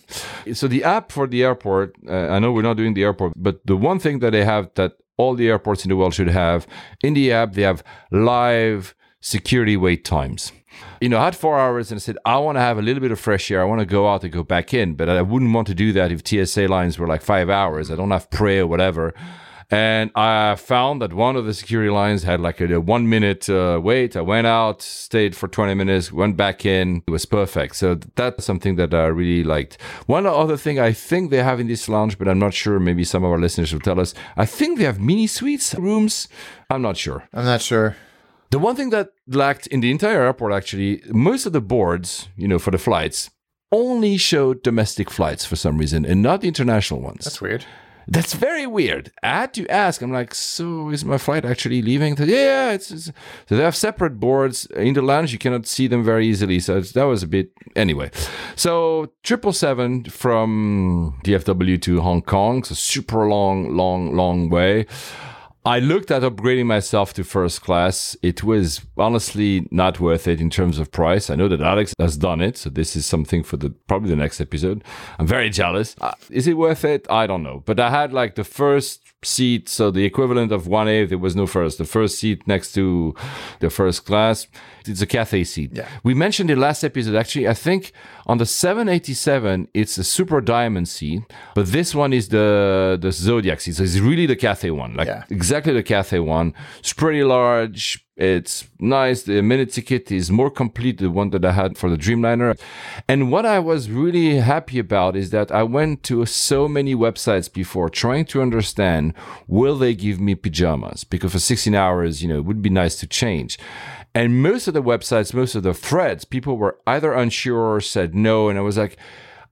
So the app for the airport, uh, I know we're not doing the airport, but the one thing that they have that all the airports in the world should have in the app, they have live security wait times. You know, I had four hours and I said, I want to have a little bit of fresh air. I want to go out and go back in, but I wouldn't want to do that if TSA lines were like five hours. I don't have pray or whatever. And I found that one of the security lines had like a, a one minute uh, wait. I went out, stayed for 20 minutes, went back in. It was perfect. So that's something that I really liked. One other thing I think they have in this lounge, but I'm not sure. Maybe some of our listeners will tell us. I think they have mini suites rooms. I'm not sure. I'm not sure. The one thing that lacked in the entire airport, actually, most of the boards, you know, for the flights, only showed domestic flights for some reason and not the international ones. That's weird. That's very weird. I had to ask. I'm like, so is my flight actually leaving? Said, yeah, it's, it's- so they have separate boards in the lounge. You cannot see them very easily. So that was a bit anyway. So triple seven from DFW to Hong Kong. So super long, long, long way. I looked at upgrading myself to first class. It was honestly not worth it in terms of price. I know that Alex has done it, so this is something for the probably the next episode. I'm very jealous. Uh, is it worth it? I don't know. But I had like the first seat, so the equivalent of 1A, there was no first. The first seat next to the first class. It's a Cathay seat. Yeah. We mentioned in last episode, actually, I think on the 787, it's a super diamond seat, but this one is the the Zodiac seat. So it's really the Cathay one, like Yeah. exactly the Cathay one. It's pretty large. It's nice. The minute ticket is more complete, the one that I had for the Dreamliner. And what I was really happy about is that I went to so many websites before trying to understand will they give me pajamas? Because for 16 hours, you know, it would be nice to change. And most of the websites, most of the threads, people were either unsure or said no. And I was like,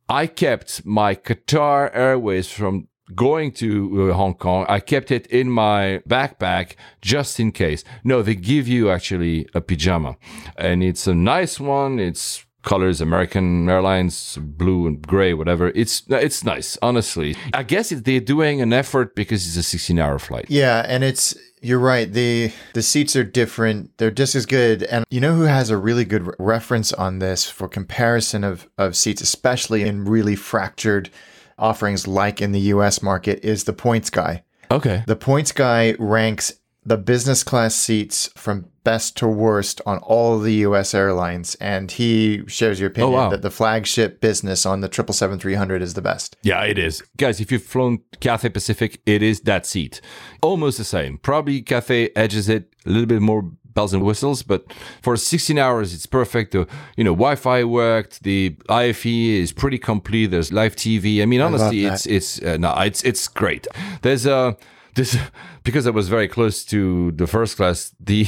I kept my Qatar Airways from going to uh, Hong Kong. I kept it in my backpack just in case. No, they give you actually a pajama, and it's a nice one. It's colors American Airlines blue and gray whatever it's it's nice honestly I guess they're doing an effort because it's a 16 hour flight Yeah, and it's you're right. The the seats are different. They're just as good. And you know who has a really good re- reference on this for comparison of of seats, especially in really fractured offerings like in the US market is the points guy. okay The points guy ranks the business class seats from best to worst on all the US airlines and he shares your opinion wow. that the flagship business on the 777-300 is the best. Yeah, it is. Guys, if you've flown Cathay Pacific, it is that seat. Almost the same. Probably Cathay edges it a little bit more bells and whistles, but for 16 hours, it's perfect. The you know Wi-Fi worked. The IFE is pretty complete. There's live TV. I mean, honestly, that. it's it's uh, no, it's it's great. There's a this because I was very close to the first class. The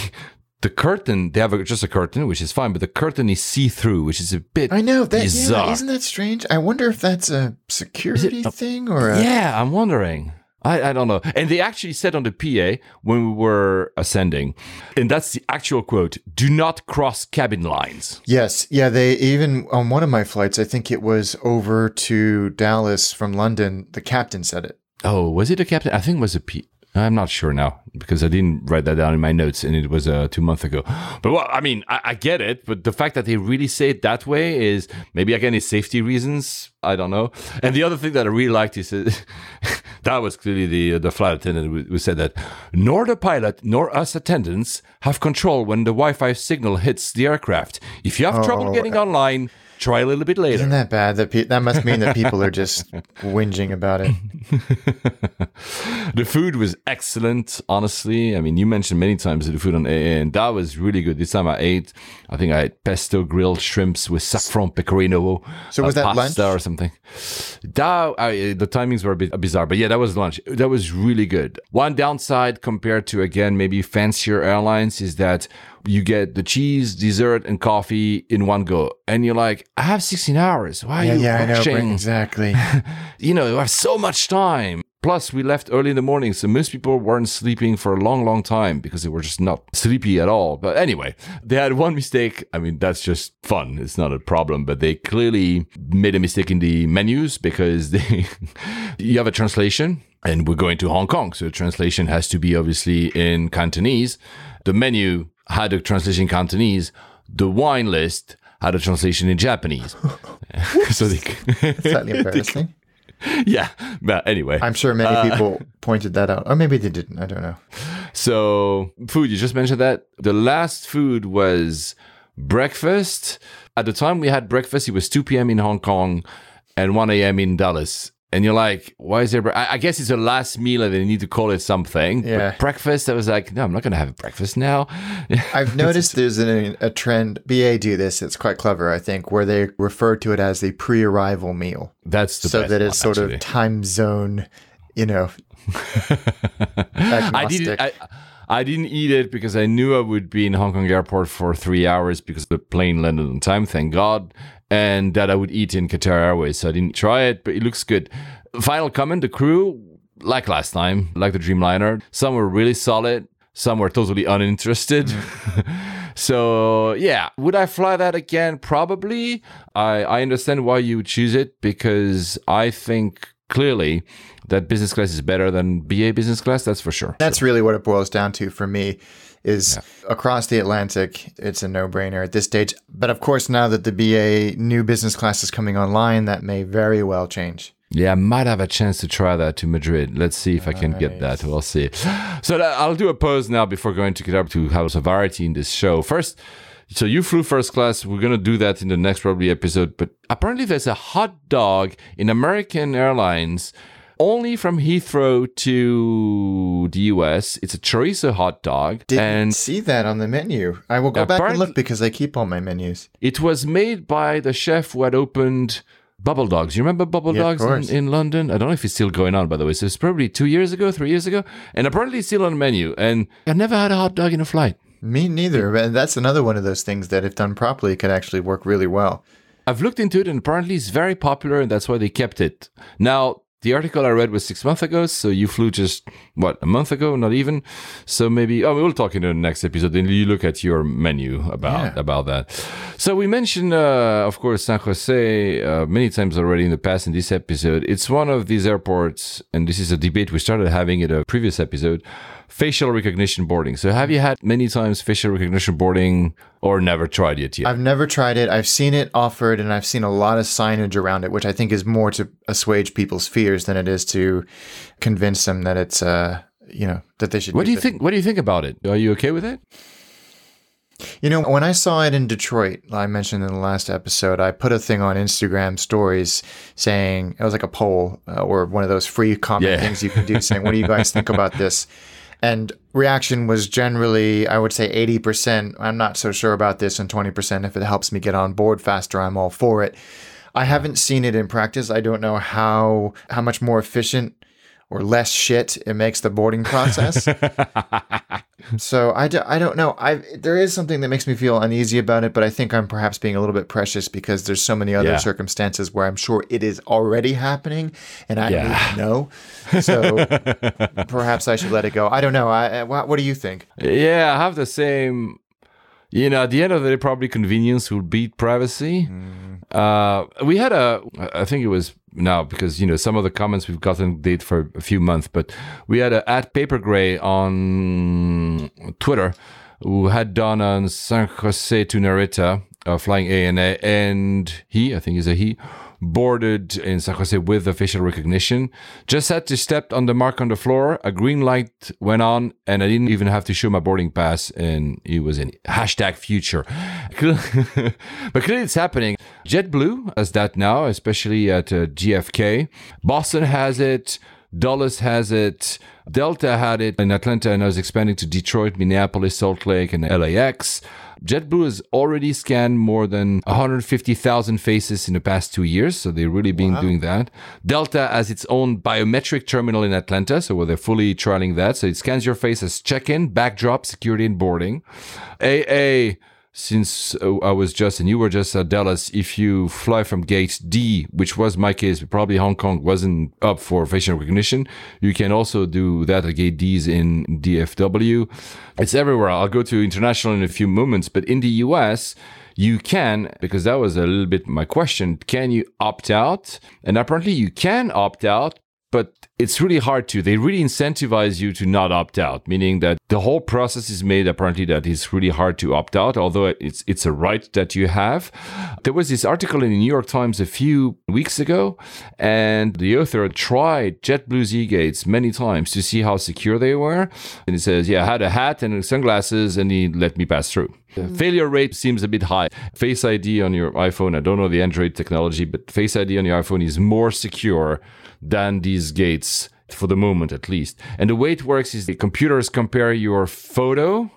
the curtain they have a, just a curtain, which is fine, but the curtain is see through, which is a bit I know that bizarre. yeah, isn't that strange? I wonder if that's a security thing or a Yeah, I'm wondering. I, I don't know. And they actually said on the PA when we were ascending, and that's the actual quote do not cross cabin lines. Yes, yeah, they even on one of my flights, I think it was over to Dallas from London, the captain said it. Oh, was it a captain? I think it was a P. I'm not sure now because I didn't write that down in my notes and it was uh, two months ago. But well, I mean, I, I get it. But the fact that they really say it that way is maybe again, it's safety reasons. I don't know. And the other thing that I really liked is uh, that was clearly the the flight attendant who, who said that nor the pilot nor us attendants have control when the Wi-Fi signal hits the aircraft. If you have trouble getting online, try a little bit later. Isn't that bad? That pe- that must mean that people are just whinging about it. the food was excellent, honestly. I mean, you mentioned many times the food on AA, and that was really good. This time I ate, I think I had pesto grilled shrimps with saffron pecorino. So was uh, that pasta lunch? or something? That, I, the timings were a bit bizarre, but yeah, that was lunch. That was really good. One downside compared to, again, maybe fancier airlines is that you get the cheese, dessert, and coffee in one go. And you're like, I have 16 hours. Why are Yeah, you yeah, I know exactly. you know, you have so much time. Plus, we left early in the morning, so most people weren't sleeping for a long, long time because they were just not sleepy at all. But anyway, they had one mistake. I mean, that's just fun. It's not a problem, but they clearly made a mistake in the menus because they you have a translation, and we're going to Hong Kong, so the translation has to be obviously in Cantonese. The menu had a translation in Cantonese. The wine list had a translation in Japanese. so they. Slightly embarrassing. yeah. But anyway, I'm sure many Uh, people pointed that out. Or maybe they didn't. I don't know. so food, you just mentioned that. The last food was breakfast. At the time we had breakfast, it was 2 p.m. in Hong Kong and 1 a.m. in Dallas. And you're like, why is there? bre- I I guess it's a last meal and they need to call it something. Yeah. But breakfast, I was like, no, I'm not going to have a breakfast now. I've noticed there's an, a trend. BA do this. It's quite clever, I think, where they refer to it as the pre-arrival meal, That's the so best that it's one, sort actually. of time zone, you know, I didn't. I, I didn't eat it because I knew I would be in Hong Kong airport for three hours because the plane landed on time, thank God, and that I would eat in Qatar Airways. So I didn't try it, but it looks good. Final comment: the crew, like last time, like the Dreamliner, some were really solid, some were totally uninterested. Mm. So yeah, would I fly that again? Probably. I I understand why you would choose it because I think clearly that business class is better than BA business class. That's for sure. That's really what it boils down to for me is across the Atlantic, it's a no-brainer at this stage. But of course, now that the BA new business class is coming online, that may very well change. Yeah, I might have a chance to try that to Madrid. Let's see if I can get that. We'll see. So uh, I'll do a pause now before going to get up to House of Variety in this show. First, so you flew first class. We're gonna do that in the next probably episode. But apparently, there's a hot dog in American Airlines only from Heathrow to the US. It's a chorizo hot dog, Didn't and see that on the menu. I will go back and look because I keep all my menus. it was made by the chef who had opened Bubble Dogs. You remember Bubble Yeah, Dogs in, in London? I don't know if it's still going on, by the way. So it's probably two years ago, three years ago. And apparently it's still on the menu. And I never had a hot dog in a flight. Me neither. But that's another one of those things that, if done properly, could actually work really well. I've looked into it and apparently it's very popular and that's why they kept it. Now, the article I read was six months ago, so you flew just what a month ago, not even. So maybe oh, we'll talk in the next episode. Then you look at your menu about Yeah. about that. So we mentioned, uh, of course, San Jose uh, many times already in the past in this episode. It's one of these airports, and this is a debate we started having in a previous episode. Facial recognition boarding. So have you had many times facial recognition boarding, or never tried it yet? I've never tried it. I've seen it offered, and I've seen a lot of signage around it, which I think is more to assuage people's fears than it is to convince them that it's, uh, you know, that they should. what do you it. think? What do you think about it? Are you okay with it? You know, when I saw it in Detroit, I mentioned in the last episode, I put a thing on Instagram stories saying it was like a poll uh, or one of those free comment Yeah. things you can do saying, What do you guys think about this? And reaction was generally, I would say 80%. I'm not so sure about this, and 20% if it helps me get on board faster, I'm all for it. I haven't seen it in practice. I don't know how how much more efficient or less shit it makes the boarding process. so I, do, I don't know. I there is something that makes me feel uneasy about it, but I think I'm perhaps being a little bit precious because there's so many other Yeah. circumstances where I'm sure it is already happening and I Yeah. don't know. So perhaps I should let it go. I don't know. I, what, what do you think? Yeah, I have the same. You know, at the end of the day, probably convenience will beat privacy. Mm. Uh, we had a, I think it was now because you know some of the comments we've gotten date for a few months, but we had a at Paper Gray on Twitter who had done on San Jose to Narita, uh, flying ANA, and he, I think is a he, boarded in San Jose with official recognition. Just had to step on the mark on the floor. A green light went on, and I didn't even have to show my boarding pass, and it was in hashtag future. but clearly, it's happening. JetBlue has that now, especially at uh, JFK. Boston has it. Dulles has it. Delta had it in Atlanta, and I was expanding to Detroit, Minneapolis, Salt Lake, and LAX. JetBlue has already scanned more than 150,000 faces in the past two years, so they've really been doing that. Delta has its own biometric terminal in Atlanta, so they're fully trialing that. So it scans your face as check-in, bag drop, security, and boarding. AA since uh, I was just and you were just at Dallas, if you fly from gate D, which was my case, probably Hong Kong wasn't up for facial recognition, you can also do that at gate D's in DFW. It's everywhere. I'll go to international in a few moments, but in the US, you can, because that was a little bit my question, can you opt out? And apparently you can opt out, but it's really hard to. They really incentivize you to not opt out, meaning that the whole process is made apparently that it's really hard to opt out, although it's it's a right that you have. There was this article in the New York Times a few weeks ago, and the author tried JetBlue's e-gates many times to see how secure they were. And he says, "Yeah, I had a hat and sunglasses, and he let me pass through." The hmm. failure rate seems a bit high. Face ID on your iPhone, I don't know the Android technology, but Face ID on your iPhone is more secure than these gates for the moment at least. And the way it works is the computers compare your photo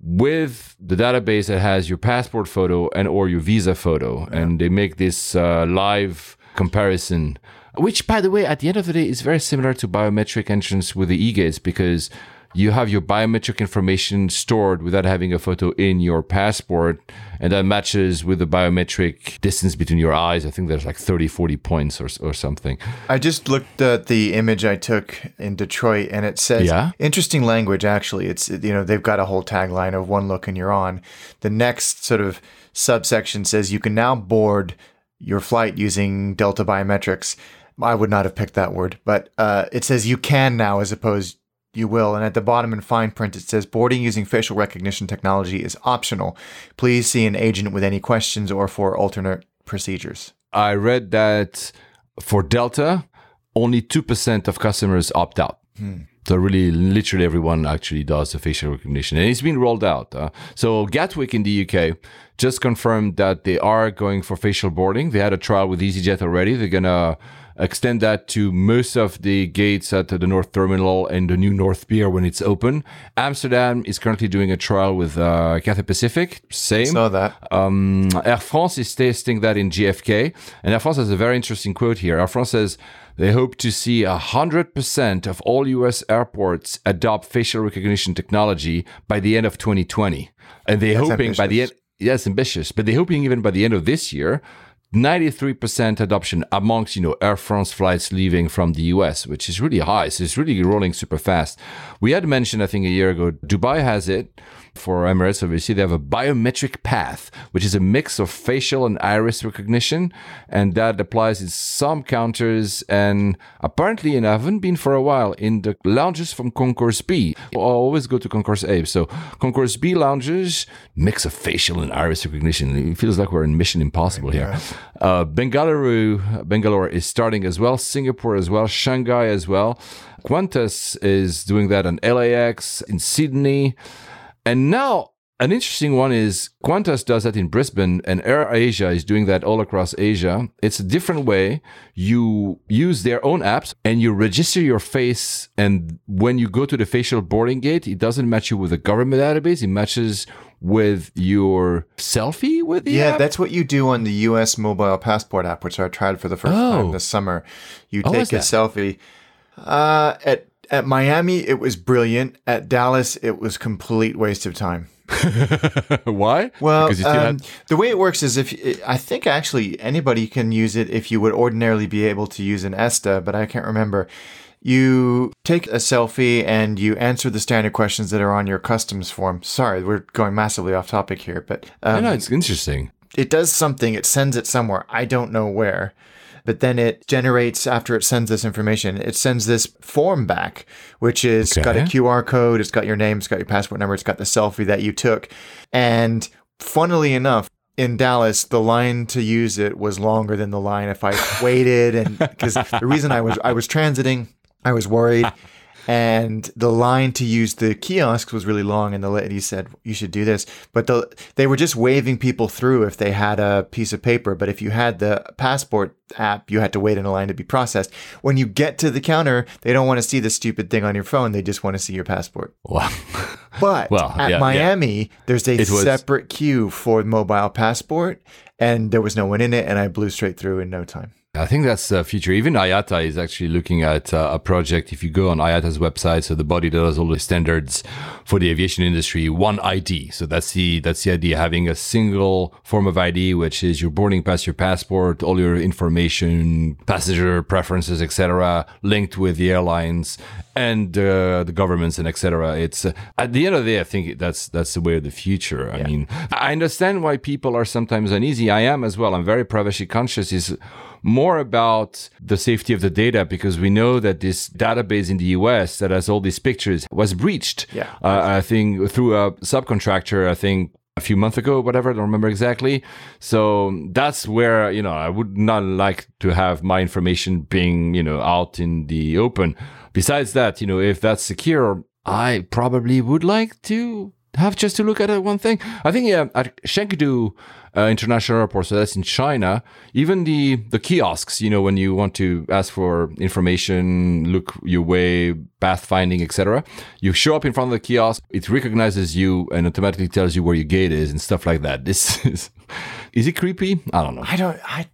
with the database that has your passport photo and or your visa photo and they make this uh, live comparison which by the way at the end of the day is very similar to biometric entrance with the e-gates because you have your biometric information stored without having a photo in your passport and that matches with the biometric distance between your eyes i think there's like 30 40 points or, or something I just looked at the image I took in Detroit, and it says Yeah? interesting language. Actually, it's you know they've got a whole tagline of "one look and you're on." The next sort of subsection says you can now board your flight using Delta biometrics. I would not have picked that word, but uh, it says you can now as opposed you will. And at the bottom in fine print, it says boarding using facial recognition technology is optional. Please see an agent with any questions or for alternate procedures. I read that for Delta, only 2% of customers opt out. So really, literally everyone actually does the facial recognition, and it's been rolled out. Uh, so Gatwick in the UK just confirmed that they are going for facial boarding. They had a trial with EasyJet already. They're gonna extend that to most of the gates at the North Terminal and the new North Pier when it's open. Amsterdam is currently doing a trial with uh, Cathay Pacific. Same. Saw that. Um, Air France is testing that in JFK, and Air France has a very interesting quote here. Air France says they hope to see 100% of all US airports adopt facial recognition technology by the end of 2020. And they're That's hoping by the end, ambitious. yes, ambitious, but they're hoping even by the end of this year, 93% adoption amongst, you know, Air France flights leaving from the US, which is really high. So it's really rolling super fast. We had mentioned, I think a year ago, Dubai has it for Emirates. Obviously, they have a biometric path, which is a mix of facial and iris recognition. And that applies in some counters. And apparently, and I haven't been for a while, in the lounges from Concourse B. I always go to Concourse A. So Concourse B lounges, mix of facial and iris recognition. It feels like we're in Mission Impossible here. Uh, Bengaluru, Bangalore is starting as well. Singapore as well. Shanghai as well. Qantas is doing that on LAX, in Sydney. And now an interesting one is Qantas does that in Brisbane and Air Asia is doing that all across Asia. It's a different way. You use their own apps and you register your face. And when you go to the facial boarding gate, it doesn't match you with the government database. It matches with your selfie with the Yeah, app. that's what you do on the US mobile passport app, which I tried for the first Oh. time this summer. You How take a that? selfie. Uh, at at Miami, it was brilliant. At Dallas, it was complete waste of time. Why? Well, um, the way it works is if I think actually anybody can use it if you would ordinarily be able to use an ESTA, but I can't remember. You take a selfie and you answer the standard questions that are on your customs form. Sorry, we're going massively off topic here, but I um, know it's interesting. it does something. It sends it somewhere. I don't know where. But then it generates, after it sends this information, it sends this form back, which is got a QR code, it's got your name, it's got your passport number, it's got the selfie that you took. And funnily enough, in Dallas, the line to use it was longer than the line if I waited. And because the reason I was I was transiting, I was worried. And the line to use the kiosks was really long, and the lady said you should do this. But the, they were just waving people through if they had a piece of paper. But if you had the passport app, you had to wait in a line to be processed. When you get to the counter, they don't want to see the stupid thing on your phone; they just want to see your passport. Wow. But Well, at yeah, yeah. Miami, there's a was- separate queue for mobile passport, and there was no one in it, and I blew straight through in no time. I think that's the future. Even IATA is actually looking at uh, a project. If you go on IATA's website, so the body that does all the standards for the aviation industry, one ID. So that's the that's the idea: having a single form of ID, which is your boarding pass, your passport, all your information, passenger preferences, etc., linked with the airlines and uh, the governments and etc. It's uh, at the end of the day, I think that's that's the way of the future. I mean, I understand why people are sometimes uneasy. I am as well. I'm very privacy conscious. Is more about the safety of the data because we know that this database in the US that has all these pictures was breached. Yeah. Uh, I think through a subcontractor, I think a few months ago, whatever, I don't remember exactly. So that's where, you know, I would not like to have my information being, you know, out in the open. Besides that, you know, if that's secure, I probably would like to have just to look at it one thing. I think yeah, at Chengdu uh, International Airport, so that's in China. Even the the kiosks, you know, when you want to ask for information, look your way, pathfinding, etc. You show up in front of the kiosk, it recognizes you and automatically tells you where your gate is and stuff like that. This is is it creepy? I don't know. I don't. I.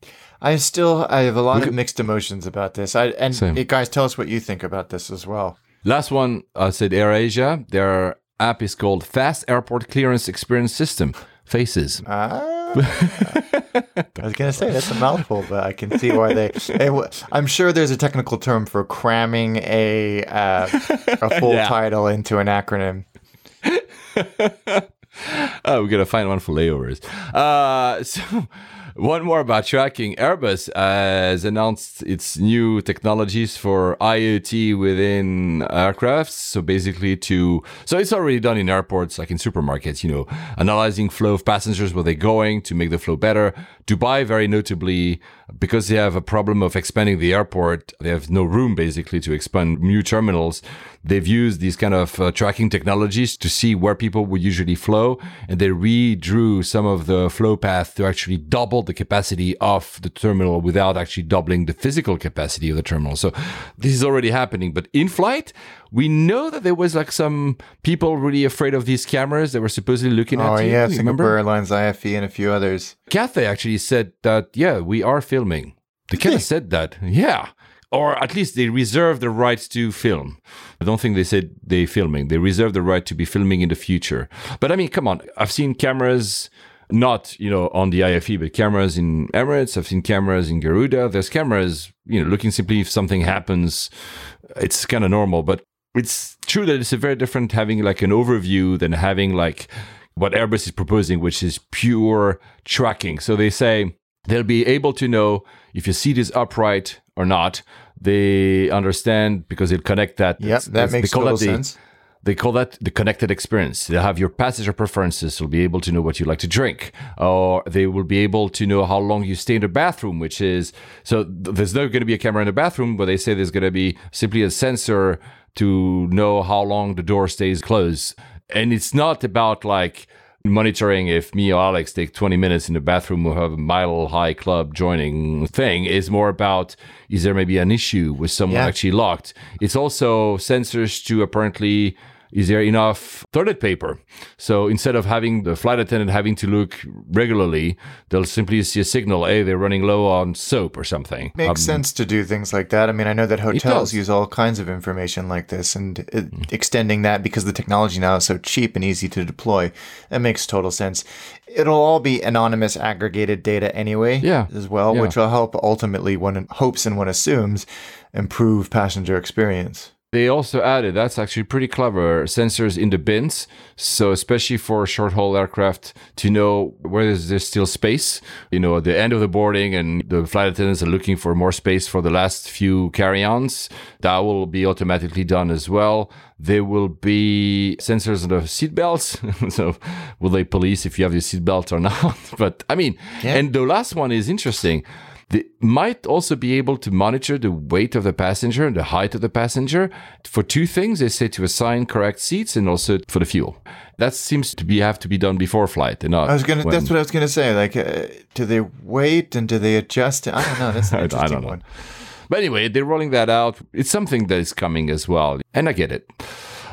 I still. I have a lot of mixed emotions about this. I and eh, guys, tell us what you think about this as well. Last one, I said AirAsia. Their app is called Fast Airport Clearance Experience System. Faces. Ah. I was gonna say that's a mouthful, but I can see why they. eh, I'm sure there's a technical term for cramming a uh, a full Yeah. title into an acronym. Oh, we gotta find one for layovers. Uh, so One more about tracking. Airbus has announced its new technologies for IoT within aircrafts. So basically, to so it's already done in airports, like in supermarkets. You know, analyzing flow of passengers where they're going to make the flow better. Dubai, very notably, because they have a problem of expanding the airport, they have no room basically to expand new terminals. They've used these kind of uh, tracking technologies to see where people would usually flow, and they redrew some of the flow path to actually double the capacity of the terminal without actually doubling the physical capacity of the terminal. So this is already happening. But in flight, we know that there was like some people really afraid of these cameras that were supposedly looking Oh at you. yeah, You Singapore remember? Airlines, IFE, and a few others. Cathay actually said that, yeah, we are filming. They kind of said that. Yeah. Or at least they reserve the right to film. I don't think they said they're filming. They reserve the right to be filming in the future. But I mean, come on. I've seen cameras, not, you know, on the IFE, but cameras in Emirates. I've seen cameras in Garuda. There's cameras, you know, looking simply if something happens. It's kind of normal. But it's true that it's a very different having like an overview than having like what Airbus is proposing, which is pure tracking. So they say they'll be able to know if your seat is upright or not. They understand because they'll connect that. Yep, that makes total that the- sense. They call that the connected experience. They'll have your passenger preferences. They'll be able to know what you like to drink, or they will be able to know how long you stay in the bathroom. Which is so. th- There's not going to be a camera in the bathroom, but they say there's going to be simply a sensor to know how long the door stays closed. And it's not about like monitoring if me or Alex take 20 minutes in the bathroom or have a mile high club joining thing is more about is there maybe an issue with someone Yeah. actually locked. It's also sensors to apparently is there enough toilet paper? So instead of having the flight attendant having to look regularly, they'll simply see a signal, hey, they're running low on soap or something. Makes Um, sense to do things like that. I mean, I know that hotels use all kinds of information like this, and it, extending that because the technology now is so cheap and easy to deploy, that makes total sense. It'll all be anonymous, aggregated data anyway, Yeah. as well, Yeah. which will help ultimately, one hopes and one assumes, improve passenger experience. They also added, that's actually pretty clever, sensors in the bins. So, especially for short haul aircraft to know where is there still space, you know, at the end of the boarding and the flight attendants are looking for more space for the last few carry ons. That will be automatically done as well. There will be sensors on the seatbelts. so, will they police if you have your seatbelt or not? but I mean, and the last one is interesting. They might also be able to monitor the weight of the passenger and the height of the passenger for two things. They say to assign correct seats and also for the fuel. That seems to be have to be done before flight and not. I was gonna. when- That's what I was gonna say. Like, uh, do they wait and do they adjust? I don't know. That's an I- I interesting don't know. one. But anyway, they're rolling that out. It's something that is coming as well, and I get it.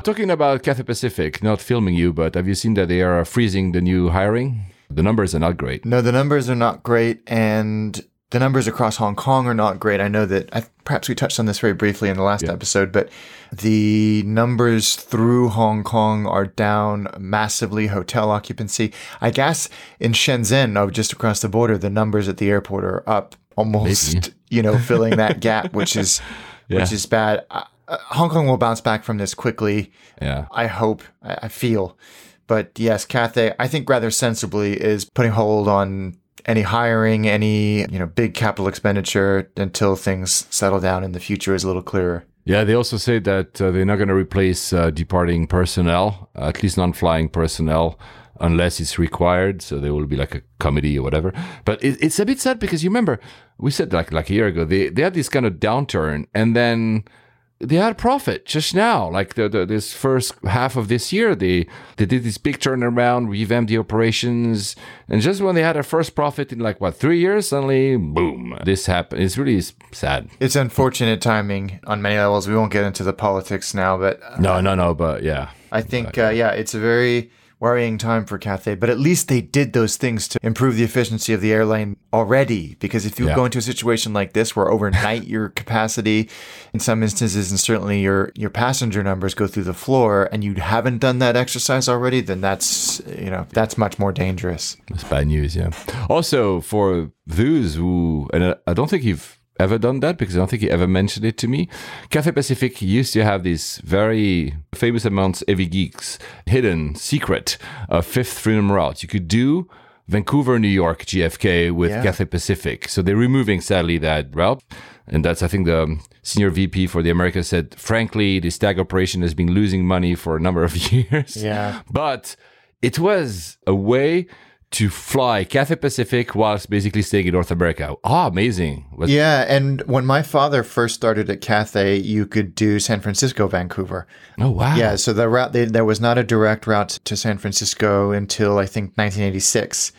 Talking about Cathay Pacific, not filming you, but have you seen that they are freezing the new hiring? The numbers are not great. No, the numbers are not great, and the numbers across Hong Kong are not great. I know that I, perhaps we touched on this very briefly in the last episode, but the numbers through Hong Kong are down massively. Hotel occupancy, I guess, in Shenzhen, oh, just across the border, the numbers at the airport are up almost, Maybe. you know, filling that gap, which is which is bad. Uh, uh, Hong Kong will bounce back from this quickly. Yeah. I hope, I, I feel. But yes, Cathay, I think rather sensibly is putting hold on any hiring, any, you know, big capital expenditure until things settle down and the future is a little clearer. Yeah, they also say that uh, they're not going to replace uh, departing personnel, at least non-flying personnel, unless it's required. So there will be like a committee or whatever. But it, it's a bit sad because you remember we said like like a year ago they they had this kind of downturn and then they had profit just now. Like the, the this first half of this year, they they did this big turnaround, revamped the operations, and just when they had their first profit in like what three years, suddenly boom, this happened. It's really sad. It's unfortunate timing on many levels. We won't get into the politics now, but uh, No, no, no, but yeah. I think, uh, yeah, it's a very worrying time for Cathay, but at least they did those things to improve the efficiency of the airline already. Because if you Yeah. go into a situation like this where overnight your capacity, in some instances, and certainly your your passenger numbers go through the floor, and you haven't done that exercise already, then that's you know that's much more dangerous. That's bad news, yeah. Also, for those who, and I- I don't think you've ever done that because I don't think he ever mentioned it to me. Cathay Pacific used to have these very famous amounts, avgeeks, hidden secret uh, fifth freedom routes. You could do Vancouver, New York, JFK with Yeah. Cathay Pacific. So they're removing sadly that route. And that's, I think, the senior VP for the Americas said, frankly, this tag operation has been losing money for a number of years. Yeah. But it was a way to fly Cathay Pacific whilst basically staying in North America. Ah, amazing. Was- Yeah, and when my father first started at Cathay, you could do San Francisco, Vancouver. Oh, wow. Yeah, so the route they, there was not a direct route to San Francisco until I think 1986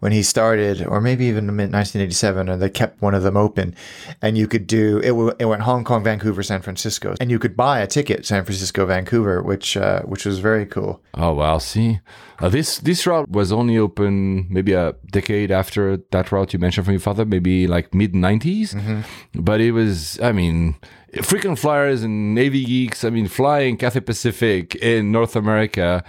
when he started, or maybe even in 1987, and they kept one of them open, and you could do it. w- It went Hong Kong, Vancouver, San Francisco, and you could buy a ticket San Francisco, Vancouver, which uh, which was very cool. Oh wow! See, uh, this this route was only open maybe a decade after that route you mentioned from your father, maybe like mid 90s But it was, I mean, frequent flyers and avgeeks. I mean, flying Cathay Pacific in North America.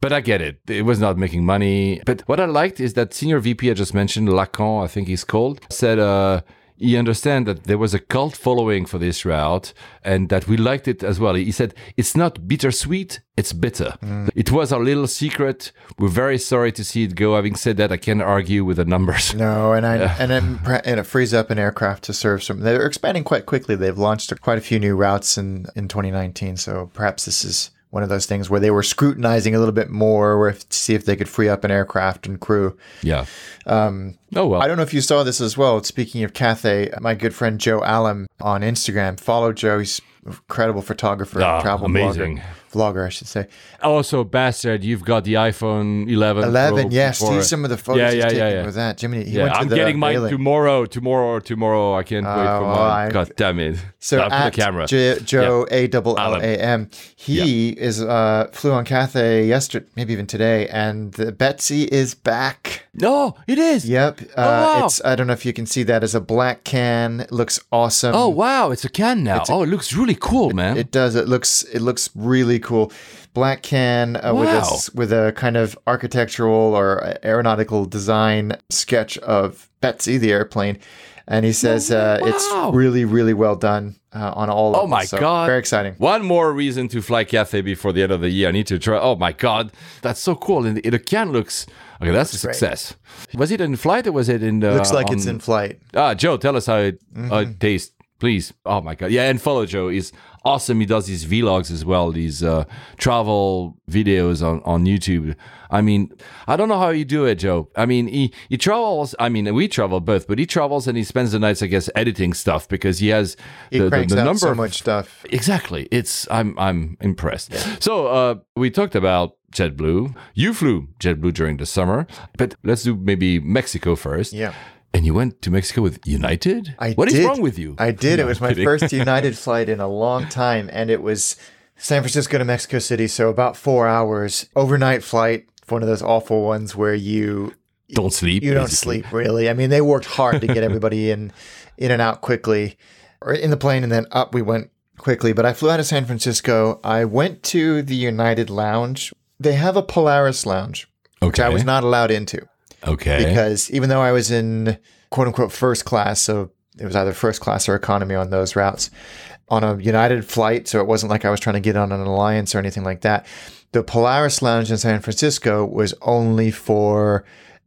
But I get it; it was not making money. But what I liked is that senior VP I just mentioned, Lacan, I think he's called, said. uh he understand that there was a cult following for this route and that we liked it as well. He said, it's not bittersweet, it's bitter. It was our little secret. We're very sorry to see it go. Having said that, I can't argue with the numbers. No, and I and and it frees up an aircraft to serve some. They're expanding quite quickly. They've launched quite a few new routes in in 2019. So perhaps this is one of those things where they were scrutinizing a little bit more, where if, to see if they could free up an aircraft and crew. Yeah. Um, oh, well. I don't know if you saw this as well. Speaking of Cathay, my good friend Joe Allam on Instagram. Follow Joe. He's an incredible photographer, Ah, travel amazing. blogger, vlogger, I should say. Also, bastard, you've got the iPhone 11. 11, Pro yes. before- See some of the photos Yeah, he's yeah, taking yeah, yeah. with that. Jimmy, he Yeah, went to I'm the getting mine tomorrow, tomorrow, tomorrow. I can't wait for Oh, mine. I- God damn it. So for at the camera. J- Joe A double L A M, he is uh, flew on Cathay yesterday, maybe even today, and the Betsy is back. No, it is. Yep, uh, wow. it's I don't know if you can see that as a black can. It looks awesome. Oh, wow. It's a can now. oh, it looks really cool, man. It does. It looks. It looks really cool. Black can uh, with a with a kind of architectural or aeronautical design sketch of Betsy the airplane, and he says uh, wow. it's really really well done uh, on all. Oh levels. my So, God. Very exciting. One more reason to fly Cathay before the end of the year. I need to try. Oh my god, that's so cool! And the, the can looks okay. That's a success. Was it in flight or was it in? The, Looks like it's in flight. Ah, Joe, tell us how it, Mm-hmm. it tastes, please. Oh my god, yeah, and follow Joe. He's awesome. He does these vlogs as well. These uh, travel videos on on YouTube. I mean, I don't know how you do it, Joe. I mean, he he travels. I mean, we travel both, but he travels and he spends the nights, I guess, editing stuff because he has He the, the, cranks the out number so much stuff. Exactly. It's I'm I'm impressed. So uh, we talked about JetBlue. You flew JetBlue during the summer, but let's do maybe Mexico first. Yeah. And you went to Mexico with United. I What is did. wrong with you? I did. No, it was my first United flight in a long time, and it was San Francisco to Mexico City, so about four hours overnight flight. One of those awful ones where you Don't sleep. you don't basically. sleep really. I mean, they worked hard to get everybody in in and out quickly, or in the plane, and then up we went quickly. But I flew out of San Francisco. I went to the United Lounge. They have a Polaris lounge, which I was not allowed into okay. because even though I was in quote unquote first class, so it was either first class or economy on those routes, on a United flight, so it wasn't like I was trying to get on an alliance or anything like that. The Polaris Lounge in San Francisco was only for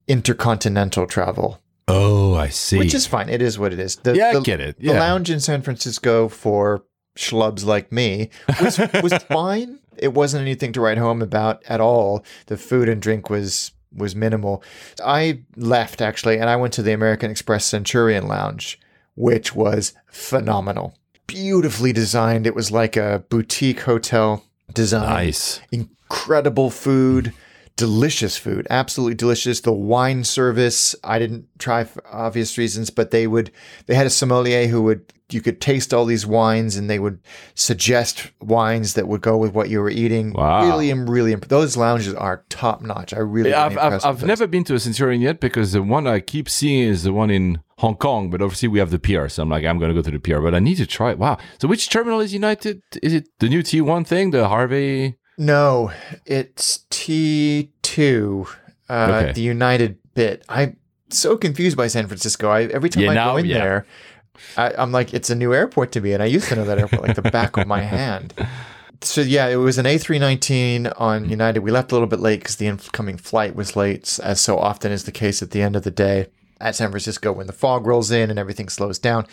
intercontinental travel, oh, I see. which is fine. It is what it is. The, yeah, I get it. the lounge in San Francisco for schlubs like me was was fine. It wasn't anything to write home about at all. The food and drink was was minimal. I left actually, and I went to the American Express Centurion Lounge, which was phenomenal. Beautifully designed. It was like a boutique hotel design nice. incredible food, delicious food, absolutely delicious. The wine service, I didn't try for obvious reasons, but they would, they had a sommelier who would, you could taste all these wines and they would suggest wines that would go with what you were eating. Wow. Really, really, imp- those lounges are top notch. I really, yeah, I've, I've, I've never been to a Centurion yet because the one I keep seeing is the one in Hong Kong, but obviously we have the PR, so I'm like, I'm going to go to the PR, but I need to try it. Wow. So which terminal is United? Is it the new T1 thing, the Harvey? No, it's T2, uh, Okay. the United bit. I'm so confused by San Francisco. I, every time I go in yeah. there, I, I'm like, it's a new airport to me. And I used to know that airport like the back of my hand. so yeah, it was an A319 on United. We left a little bit late because the incoming flight was late, as so often is the case at the end of the day at San Francisco when the fog rolls in and everything slows down.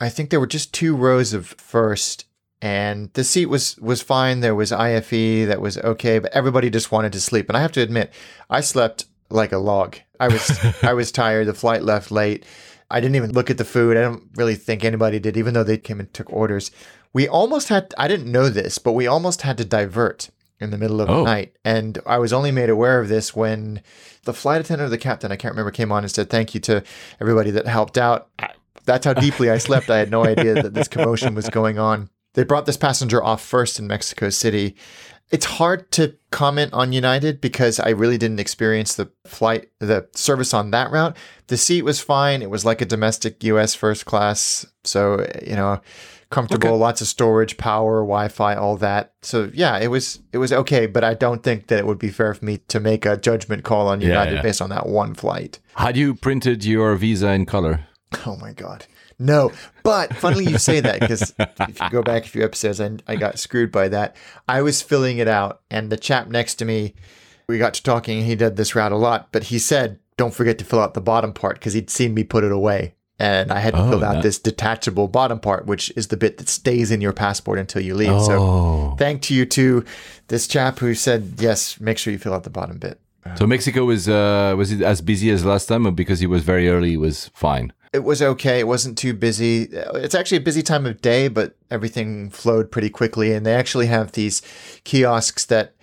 I think there were just two rows of first, and the seat was was fine. There was IFE that was okay, but everybody just wanted to sleep. And I have to admit, I slept like a log. I was I was tired. The flight left late. I didn't even look at the food. I don't really think anybody did, even though they came and took orders. We almost had, I didn't know this, but we almost had to divert in the middle of Oh. the night. And I was only made aware of this when the flight attendant or the captain, I can't remember, came on and said, Thank you to everybody that helped out. That's how deeply I slept. I had no idea that this commotion was going on. They brought this passenger off first in Mexico City. It's hard to comment on United because I really didn't experience the flight, the service on that route. The seat was fine. It was like a domestic US first class. So, you know, comfortable, lots of storage, power, Wi-Fi, all that. So yeah, it was it was okay, but I don't think that it would be fair for me to make a judgment call on Yeah, United yeah. based on that one flight. Had you printed your visa in color? Oh my god. No, but funnily you say that because if you go back a few episodes, I, I got screwed by that. I was filling it out, and the chap next to me, we got to talking, and he did this route a lot, but he said, "Don't forget to fill out the bottom part" because he'd seen me put it away, and I had to Oh, fill out that- this detachable bottom part, which is the bit that stays in your passport until you leave. So, Oh. thank you to this chap who said, "Yes, make sure you fill out the bottom bit." So Mexico was uh, was it as busy as last time, or because it was very early, it was fine? It was okay. It wasn't too busy. It's actually a busy time of day, but everything flowed pretty quickly. And they actually have these kiosks that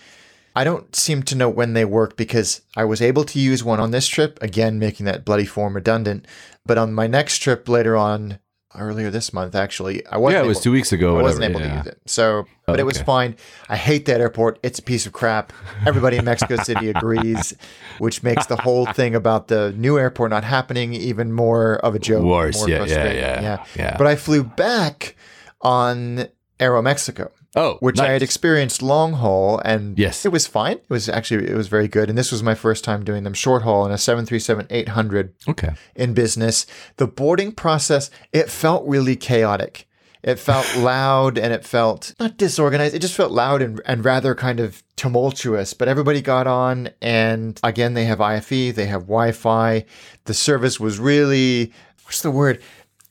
I don't seem to know when they work because I was able to use one on this trip, again, making that bloody form redundant. But on my next trip later on, earlier this month, actually, I wasn't yeah, it was able- two weeks ago. I Whatever. wasn't able yeah. to use it. So, but it was fine. I hate that airport. It's a piece of crap. Everybody in Mexico City agrees, which makes the whole thing about the new airport not happening even more of a joke. Worse. Yeah, yeah, yeah, yeah. But I flew back on Aeromexico, Oh, which I had experienced long haul, and Yes. it was fine. It was actually it was very good, and this was my first time doing them short haul in a 737-800 Okay. in business. The boarding process, it felt really chaotic. It felt loud and it felt not disorganized. It just felt loud and, and rather kind of tumultuous. But everybody got on. And again, they have IFE, they have Wi Fi. The service was really, what's the word?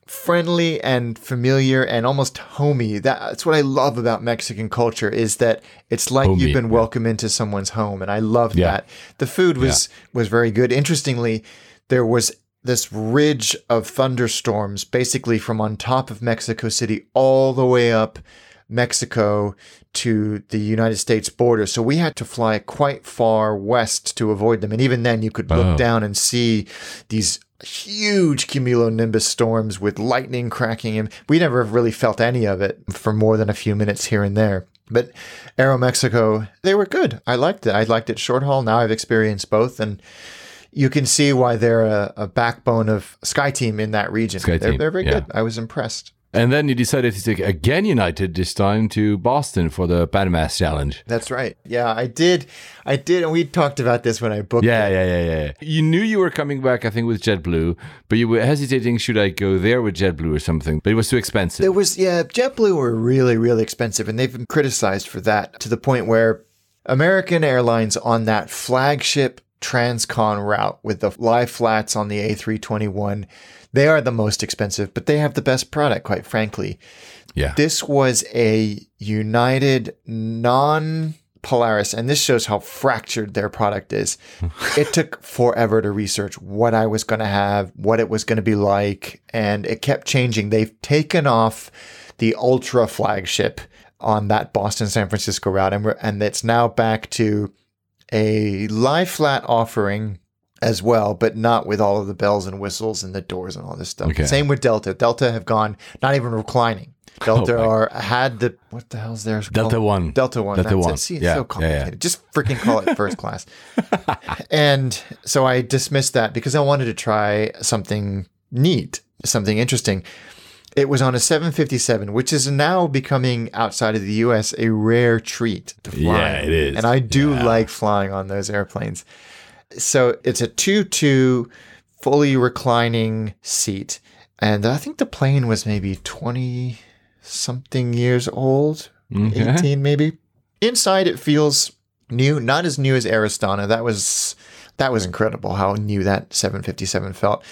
Friendly and familiar and almost homey. That's what I love about Mexican culture is that it's like Homey, you've been yeah. welcomed into someone's home. And I love Yeah. that. The food was was very good. Interestingly, there was this ridge of thunderstorms basically from on top of Mexico City all the way up Mexico to the United States border. So we had to fly quite far west to avoid them. And even then you could look Oh. down and see these huge cumulonimbus storms with lightning cracking and we never really felt any of it for more than a few minutes here and there. But Aeromexico, they were good. I liked it. I liked it short haul. Now I've experienced both and you can see why they're a, a backbone of SkyTeam in that region. they're, SkyTeam, they're very yeah. good. I was impressed. And then you decided to take again United this time to Boston for the Pan Mass Challenge. That's right. Yeah, I did. I did. And we talked about this when I booked Yeah, it. yeah, yeah, yeah. You knew you were coming back, I think, with JetBlue, but you were hesitating should I go there with JetBlue or something? But it was too expensive. There was, yeah, JetBlue were really, really expensive, and they've been criticized for that to the point where American Airlines on that flagship transcon route with the lie flats on the A321, they are the most expensive, but they have the best product, quite frankly. yeah. This was a United non Polaris, and this shows how fractured their product is. it took forever to research what I was going to have, what it was going to be like, and it kept changing. They've taken off the Ultra flagship on that Boston San Francisco route, and, we're, and it's now back to a lie flat offering as well, but not with all of the bells and whistles and the doors and all this stuff. Okay. Same with Delta. Delta have gone not even reclining. Delta Oh are had the what the hell's theirs? Delta called? One. Delta One. Delta that's One. It. See, it's Yeah, so yeah, complicated. yeah. Just freaking call it first class. and so I dismissed that because I wanted to try something neat, something interesting. It was on a 757, which is now becoming outside of the US a rare treat to fly. Yeah, it is. And I do Yeah. like flying on those airplanes. So it's a 2 2 fully reclining seat. And I think the plane was maybe 20 something years old 18 maybe. Inside it feels new, not as new as Air Astana. That was that was incredible how new that 757 felt.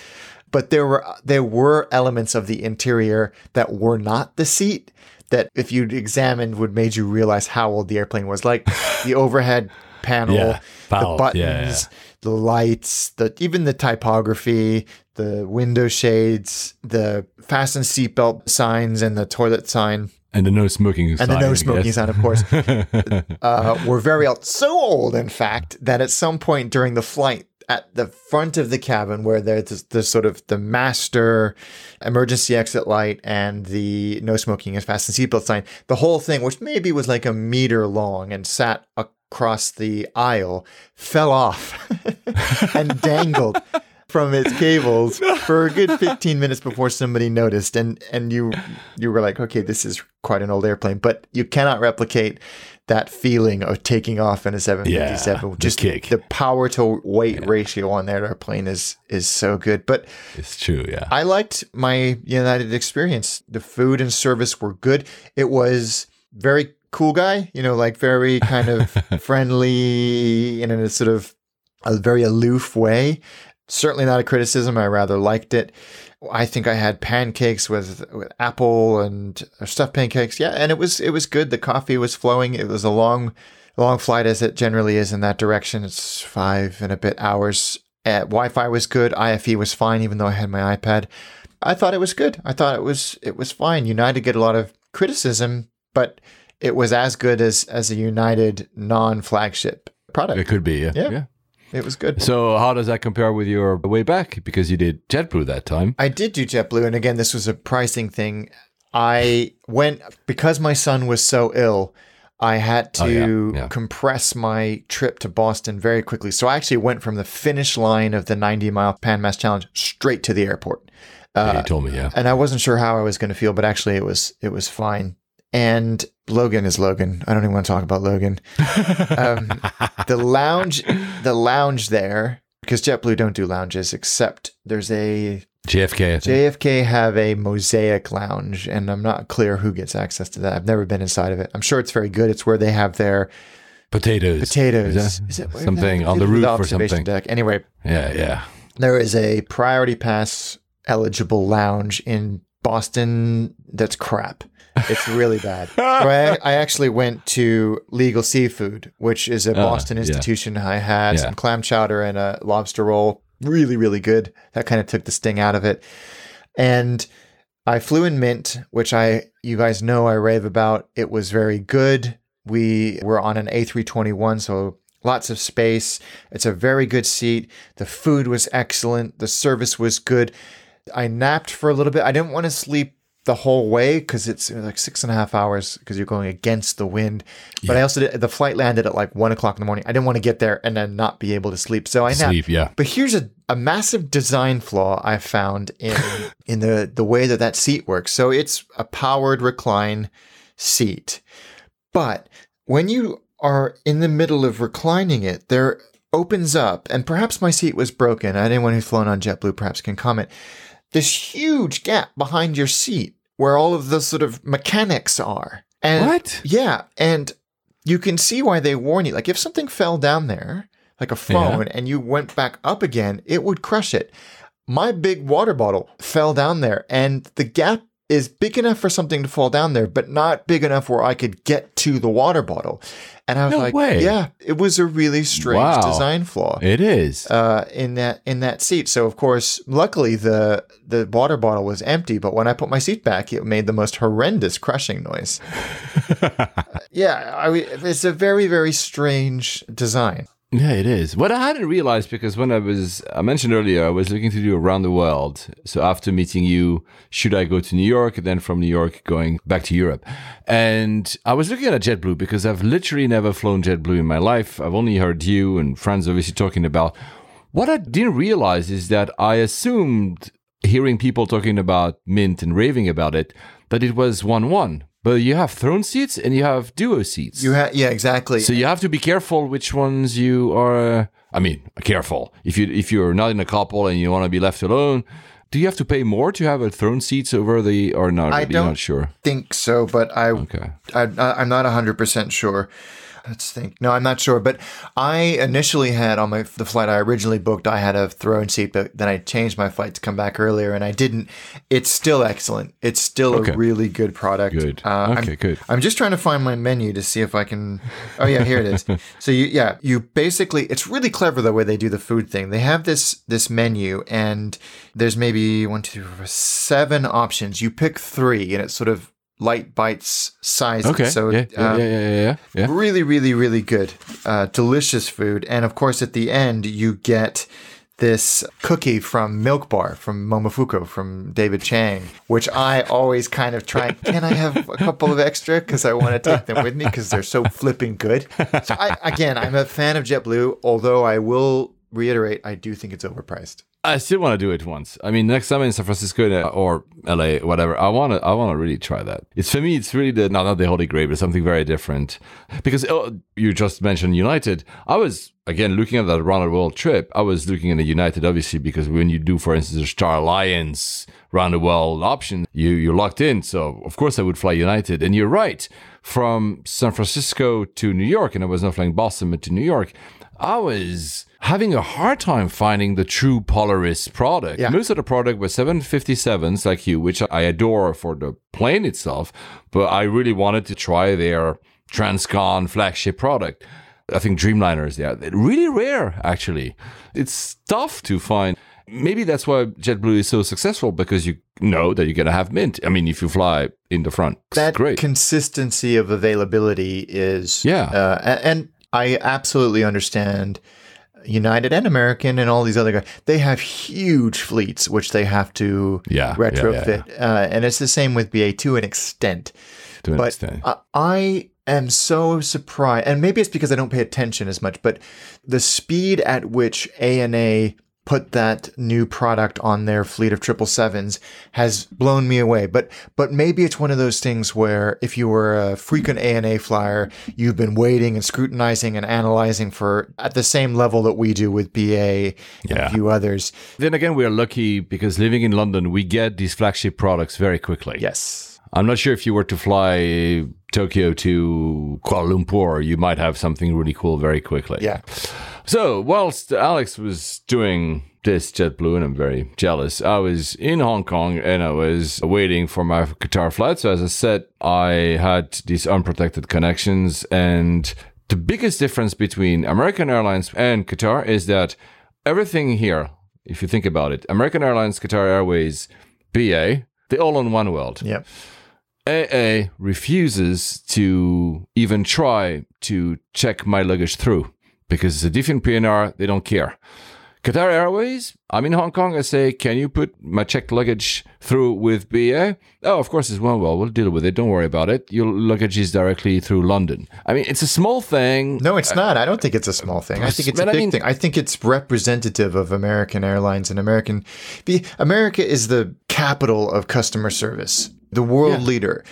But there were there were elements of the interior that were not the seat that if you'd examined would made you realize how old the airplane was. Like the overhead panel, Yeah, the buttons, yeah, yeah. the lights, the even the typography, the window shades, the fasten seatbelt signs, and the toilet sign, And the no smoking and sign, the no smoking sign, of course, uh, were very old. So old, in fact, that at some point during the flight, at the front of the cabin, where there's this sort of the master emergency exit light and the no smoking and fasten seatbelt sign, the whole thing, which maybe was like a meter long and sat across the aisle, fell off and dangled from its cables for a good 15 minutes before somebody noticed and and you you were like okay this is quite an old airplane but you cannot replicate that feeling of taking off in a 757 Yeah, the just kick. the power to weight ratio on that airplane is is so good but It's true, yeah. I liked my United experience. The food and service were good. It was very cool guy, you know, like very kind of friendly in a sort of a very aloof way. Certainly not a criticism. I rather liked it. I think I had pancakes with, with apple and uh, stuffed pancakes. Yeah, and it was it was good. The coffee was flowing. It was a long long flight as it generally is in that direction. It's five and a bit hours. Uh, Wi-Fi was good. IFE was fine, even though I had my iPad. I thought it was good. I thought it was it was fine. United get a lot of criticism, but it was as good as as a United non-flagship product. It could be, yeah. Yeah. yeah. It was good. So how does that compare with your way back? Because you did JetBlue that time. I did do JetBlue, and again, this was a pricing thing. I went because my son was so ill. I had to Oh, yeah, yeah. compress my trip to Boston very quickly. So I actually went from the finish line of the 90 mile Pan Mass Challenge straight to the airport. Yeah, you uh, told me, yeah. and I wasn't sure how I was going to feel, but actually it was it was fine. And Logan is Logan. I don't even want to talk about Logan. um, the lounge, the lounge there, because JetBlue don't do lounges, except there's a JFK. JFK have a mosaic lounge, and I'm not clear who gets access to that. I've never been inside of it. I'm sure it's very good. It's where they have their potatoes. potatoes. Is that Is it something on the the roof or something? Deck. Anyway, Yeah, yeah. there is a priority pass eligible lounge in Boston that's crap. It's really bad. so I, I actually went to Legal Seafood, which is a Boston Ah, yeah. institution. I had Yeah. some clam chowder and a lobster roll. Really, really good. That kind of took the sting out of it. And I flew in Mint, which I you guys know I rave about. It was very good. We were on an A321, so lots of space. It's a very good seat. The food was excellent. The service was good. I napped for a little bit. I didn't want to sleep the whole way because it's like six and a half hours because you're going against the wind. But I also did, the flight landed at like one o'clock in the morning. I didn't want to get there and then not be able to sleep. So I napped. Sleep, yeah. But here's a, a massive design flaw I found in in the the way that that seat works. So it's a powered recline seat, but when you are in the middle of reclining it, there opens up, and perhaps my seat was broken. Anyone who's flown on JetBlue perhaps can comment. This huge gap behind your seat where all of the sort of mechanics are. And What? Yeah, and you can see why they warn you. Like if something fell down there, like a phone, and you went back up again, it would crush it. My big water bottle fell down there, and the gap is big enough for something to fall down there, but not big enough where I could get to the water bottle. And I was No like, way. yeah, it was a really strange Wow. design flaw It is. uh, in that in that seat. So of course, luckily the the water bottle was empty. But when I put my seat back, it made the most horrendous crushing noise. yeah, I, it's a very very strange design. Yeah, it is. What I hadn't realized because when I was, I mentioned earlier, I was looking to do around the world. So after meeting you, should I go to New York? And then from New York, going back to Europe. And I was looking at JetBlue because I've literally never flown JetBlue in my life. I've only heard you and friends obviously talking about. What I didn't realize is that I assumed, hearing people talking about Mint and raving about it, that it was 1 1. But you have throne seats and you have duo seats. You ha- yeah, exactly. So you have to be careful which ones you are. I mean, careful. If you if you're not in a couple and you want to be left alone, Do you have to pay more to have a throne seats over the or not? I don't not sure. think so, but I, Okay. I I'm not hundred percent sure. Let's think. No, I'm not sure. But I initially had on my the flight I originally booked, I had a throne seat, but then I changed my flight to come back earlier, and I didn't. It's still excellent. It's still Okay. a really good product. Good. Uh, Okay, I'm, good. I'm just trying to find my menu to see if I can. Oh yeah, here it is. so you yeah you basically it's really clever the way they do the food thing. They have this this menu and there's maybe one two three, four, seven options. You pick three and it's sort of light bites size. Okay. So yeah, yeah, um, yeah, yeah, yeah, yeah. really really really good, uh, delicious food. And of course at the end you get. This cookie from Milk Bar from Momofuku from David Chang, which I always kind of try. Can I have a couple of extra because I want to take them with me because they're so flipping good. So I, again, I'm a fan of JetBlue, although I will reiterate, I do think it's overpriced. I still want to do it once. I mean, next time in San Francisco uh, or LA, whatever, I want to. I want to really try that. It's for me. It's really the not not the holy grail, but something very different. Because oh, you just mentioned United. I was again looking at that around the world trip. I was looking at the United, obviously, because when you do, for instance, the Star Alliance round the world option, you you're locked in. So of course I would fly United. And you're right. From San Francisco to New York, and I was not flying Boston, but to New York. I was having a hard time finding the true Polaris product. Yeah. Most of the product was 757s like you, which I adore for the plane itself, but I really wanted to try their Transcon flagship product. I think Dreamliners, yeah, really rare actually. It's tough to find. Maybe that's why JetBlue is so successful because you know that you're going to have mint. I mean, if you fly in the front, that great. consistency of availability is Yeah. uh, and I absolutely understand United and American and all these other guys they have huge fleets which they have to Yeah, yeah, retrofit. yeah, Uh, and it's the same with BA to an extent. To an but extent. I, I am so surprised and maybe it's because I don't pay attention as much but the speed at which ANA put that new product on their fleet of triple sevens has blown me away. But but maybe it's one of those things where if you were a frequent ANA flyer, you've been waiting and scrutinizing and analyzing for at the same level that we do with BA and Yeah. a few others. Then again, we are lucky because living in London, we get these flagship products very quickly. Yes. I'm not sure if you were to fly Tokyo to Kuala Lumpur, you might have something really cool very quickly. Yeah. So, whilst Alex was doing this JetBlue, and I'm very jealous, I was in Hong Kong and I was waiting for my Qatar flight. So, as I said, I had these unprotected connections. And the biggest difference between American Airlines and Qatar is that everything here, if you think about it, American Airlines, Qatar Airways, BA, they all on one world. Yep. AA refuses to even try to check my luggage through because it's a different PNR. They don't care. Qatar Airways, I'm in Hong Kong. I say, can you put my checked luggage through with BA? Oh, of course, it's one. Well, we'll deal with it. Don't worry about it. Your luggage is directly through London. I mean, it's a small thing. No, it's not. I don't think it's a small thing. I think it's a but I big mean- thing. I think it's representative of American Airlines and American. America is the capital of customer service, the world leader.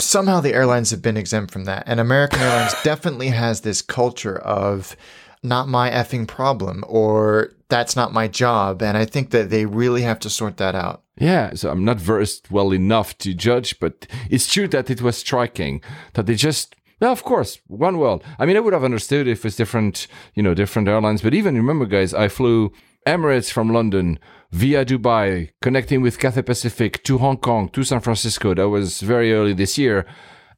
Somehow the airlines have been exempt from that, and American Airlines definitely has this culture of not my effing problem or that's not my job, and I think that they really have to sort that out. Yeah, so I'm not versed well enough to judge, but it's true that it was striking that they just. Yeah, of course, one world. I mean, I would have understood if it's different, you know, different airlines. But even remember, guys, I flew Emirates from London via Dubai, connecting with Cathay Pacific to Hong Kong to San Francisco. That was very early this year.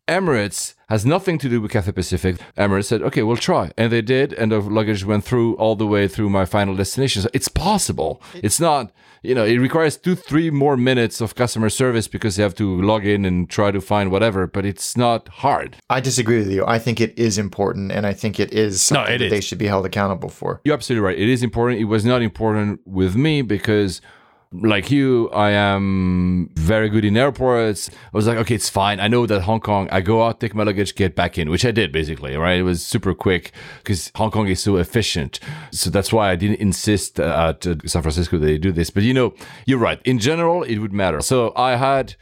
Emirates has nothing to do with Cathay Pacific. Emirates said, okay, we'll try. And they did. And the luggage went through all the way through my final destination. So it's possible. It's not, you know, it requires two, three more minutes of customer service because you have to log in and try to find whatever, but it's not hard. I disagree with you. I think it is important, and I think it is something it that is. they should be held accountable for. You're absolutely right. It is important. It was not important with me because, like you, I am very good in airports. I was like, okay, it's fine. I know that Hong Kong, I go out, take my luggage, get back in, which I did basically, right? It was super quick because Hong Kong is so efficient. So that's why I didn't insist uh, at San Francisco that they do this. But you know, you're right. In general, it would matter. So I had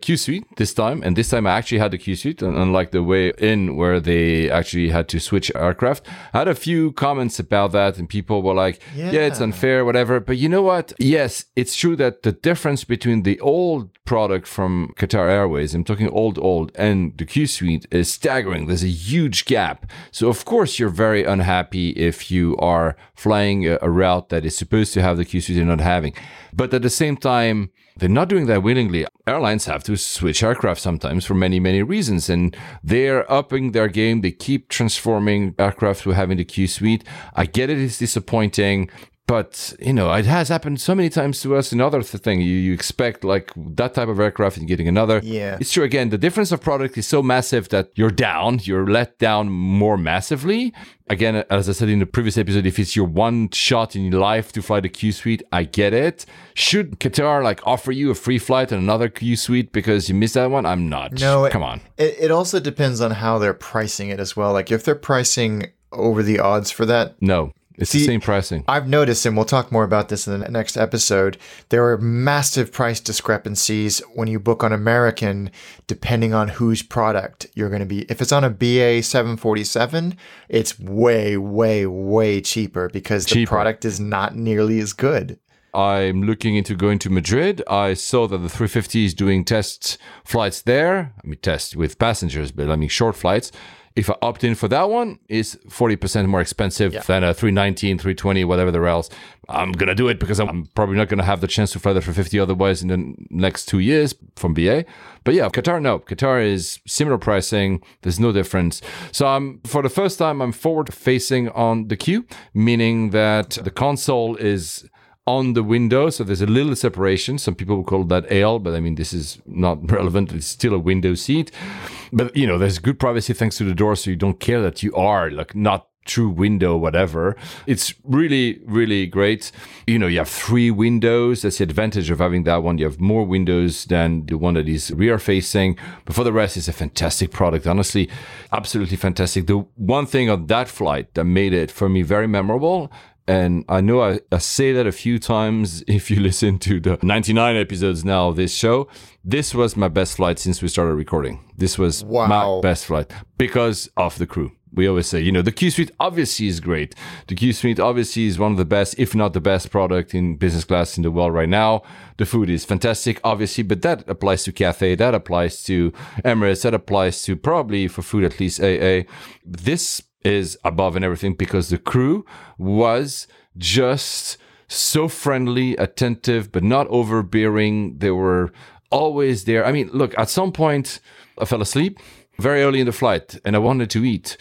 Q suite this time, and this time I actually had the Q suite, un- unlike the way in where they actually had to switch aircraft. I had a few comments about that, and people were like, "Yeah, it's unfair, whatever." But you know what? Yes, it's true that the difference between the old product from Qatar Airways, I'm talking old, old, and the Q Suite is staggering. There's a huge gap. So, of course, you're very unhappy if you are flying a, a route that is supposed to have the Q Suite and not having. But at the same time, they're not doing that willingly. Airlines have to switch aircraft sometimes for many, many reasons, and they're upping their game. They keep transforming aircraft to having the Q Suite. I get it, it's disappointing but you know it has happened so many times to us another th- thing. You, you expect like that type of aircraft and getting another. Yeah. it's true again the difference of product is so massive that you're down you're let down more massively. Again as i said in the previous episode if it's your one shot in your life to fly the q suite i get it. Should qatar like offer you a free flight and another q suite because you missed that one? I'm not. No, it- come on. It, it also depends on how they're pricing it as well. Like if they're pricing over the odds for that, no it's See- the same pricing I've noticed, and we'll talk more about this in the next episode, there are massive price discrepancies when you book on American, depending on whose product you're going to be. If it's on a BA 747, it's way, way, way cheaper because the product is not nearly as good. I'm looking into going to Madrid. I saw that the 350 is doing test flights there. I mean, test with passengers, but I mean short flights. If I opt in for that one, is 40% more expensive than a 319, 320, whatever the else. I'm going to do it because I'm probably not going to have the chance to fly the 350 otherwise in the next two years from BA. But yeah, Qatar, no. Qatar is similar pricing. There's no difference. So I'm, for the first time, I'm forward facing on the queue, meaning that the console is on the window. So there's a little separation. Some people call that L, but I mean, this is not relevant. It's still a window seat. But, you know, there's good privacy thanks to the door. So you don't care that you are like not true window, whatever. It's really, really great. You know, you have three windows. That's the advantage of having that one. You have more windows than the one that is rear facing. But for the rest, it's a fantastic product. Honestly, absolutely fantastic. The one thing on that flight that made it for me very memorable and I know I, I say that a few times if you listen to the 99 episodes now of this show. This was my best flight since we started recording. This was Wow. my best flight because of the crew. We always say, you know, the Q Suite obviously is great. The Q Suite obviously is one of the best, if not the best product in business class in the world right now. The food is fantastic, obviously, but that applies to Cathay, that applies to Emirates, that applies to probably for food at least AA. This is above and everything because the crew was just so friendly, attentive, but not overbearing. They were always there. I mean, look, at some point, I fell asleep very early in the flight and I wanted to eat.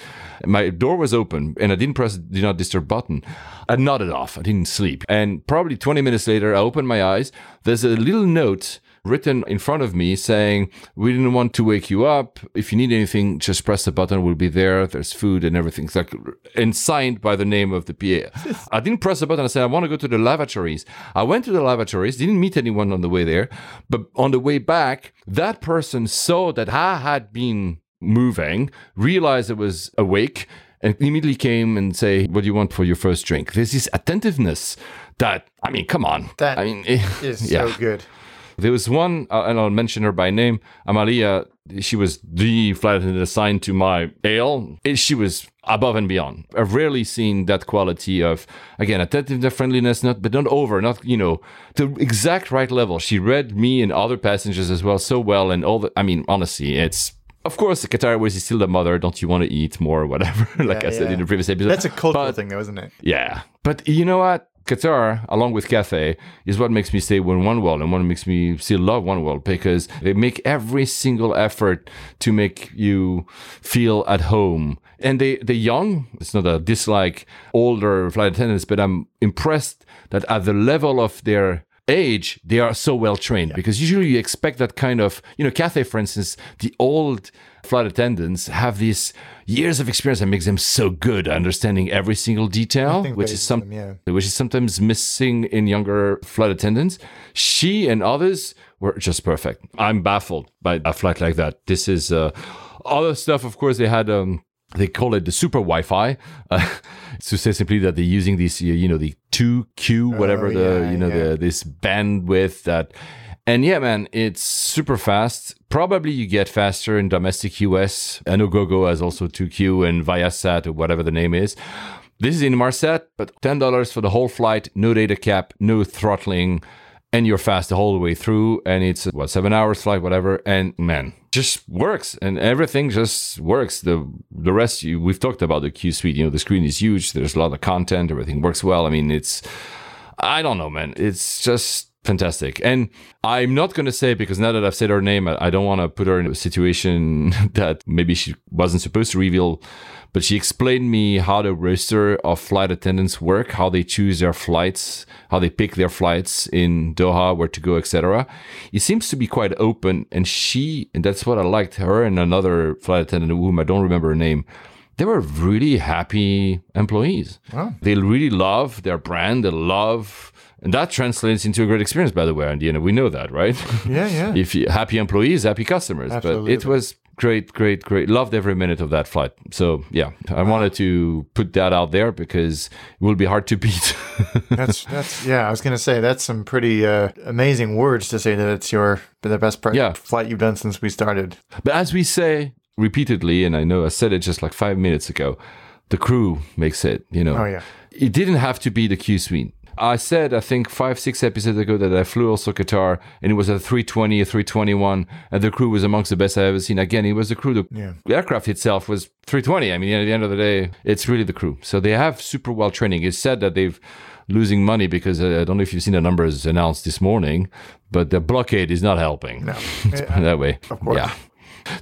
My door was open and I didn't press the do not disturb button. I nodded off. I didn't sleep. And probably 20 minutes later, I opened my eyes. There's a little note written in front of me saying, We didn't want to wake you up. If you need anything, just press the button. We'll be there. There's food and everything. It's like, and signed by the name of the PA. I didn't press the button. I said, I want to go to the lavatories. I went to the lavatories, didn't meet anyone on the way there. But on the way back, that person saw that I had been moving, realized I was awake, and immediately came and say, "What do you want for your first drink?" There's this attentiveness that I mean, come on. That I mean, eh, Is yeah. so good. There was one, uh, and I'll mention her by name, Amalia. She was the flight attendant assigned to my AL. Eh, She was above and beyond. I've rarely seen that quality of, again, attentiveness, friendliness, not but not over, not you know, the exact right level. She read me and other passengers as well so well, and all the. I mean, honestly, it's. Of course, the Qatar Airways is still the mother. Don't you want to eat more or whatever? like Yeah, I said yeah. in the previous episode. That's a cultural But- thing, though, isn't it? yeah. But you know what? Qatar, along with Cathay, is what makes me stay with One World and what makes me still love One World because they make every single effort to make you feel at home. And they, they're young. It's not a dislike older flight attendants, but I'm impressed that at the level of their age, they are so well trained because usually you expect that kind of, you know, Cathay, for instance, the old flight attendants have these years of experience that makes them so good at understanding every single detail, which is some, them, yeah. which is sometimes missing in younger flight attendants. She and others were just perfect. I'm baffled by a flight like that. This is uh, other stuff. Of course, they had. Um, they call it the super Wi-Fi. Uh, to say simply that they're using this, you know, the two Q, whatever Oh, the you know yeah. the this bandwidth that. And yeah, man, it's super fast. Probably you get faster in domestic US. I know GoGo has also 2Ku and Viasat or whatever the name is. This is Inmarsat, but $10 for the whole flight, no data cap, no throttling. and you're fast the whole way through and it's what seven hours flight whatever and man just works and everything just works the the rest you we've talked about the q suite you know the screen is huge there's a lot of content everything works well i mean it's i don't know man it's just fantastic and i'm not going to say because now that i've said her name i, don't want to put her in a situation that maybe she wasn't supposed to reveal but she explained me how the roster of flight attendants work, how they choose their flights, how they pick their flights in Doha, where to go, etc. It seems to be quite open, and she, and that's what I liked her and another flight attendant, whom I don't remember her name. They were really happy employees. Wow. They really love their brand. They love, and that translates into a great experience. By the way, and you know we know that, right? Yeah, yeah. if you, happy employees, happy customers. Absolutely. But it was great, great, great. Loved every minute of that flight. So yeah, I wanted to put that out there because it will be hard to beat. That's that's yeah. I was gonna say that's some pretty uh, amazing words to say that it's your the best Yeah. flight you've done since we started. but as we say repeatedly, and I know I said it just like five minutes ago, the crew makes it. You know. Oh yeah. It didn't have to be the Q suite. I said, I think five, six episodes ago that I flew also Qatar and it was a 320, a 321, and the crew was amongst the best I've ever seen. Again, it was the crew. The Yeah. aircraft itself was 320. I mean, at the end of the day, it's really the crew. So they have super well training. It's said that they've losing money because uh, I don't know if you've seen the numbers announced this morning, but the blockade is not helping. No. It that way. Of course. Yeah.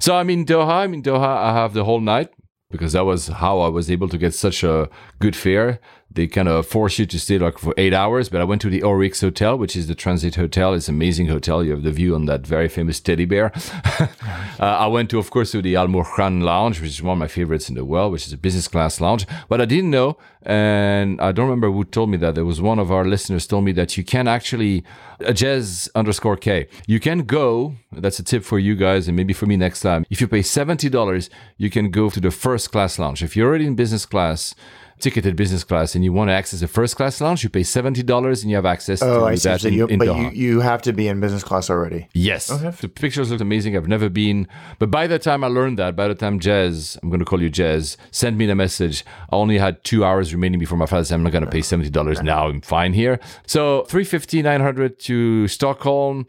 So I'm in Doha. I'm in Doha. I have the whole night because that was how I was able to get such a good fare. They kind of force you to stay like for eight hours, but I went to the Oryx Hotel, which is the transit hotel. It's an amazing hotel. You have the view on that very famous teddy bear. uh, I went to, of course, to the Al Mourjan Lounge, which is one of my favorites in the world, which is a business class lounge. But I didn't know, and I don't remember who told me that. There was one of our listeners told me that you can actually, uh, Jez underscore K, you can go. That's a tip for you guys, and maybe for me next time. If you pay seventy dollars, you can go to the first class lounge. If you're already in business class. Ticketed business class, and you want to access the first class lounge, you pay seventy dollars, and you have access Oh, to I see. that So in, you, in but Doha. you, you have to be in business class already. Yes. The pictures looked amazing. I've never been. But by the time I learned that, by the time Jez, I'm going to call you Jez, sent me the message, I only had two hours remaining before my flight. I said, I'm not going to pay $70 now. I'm fine here. So 350, 900 to Stockholm.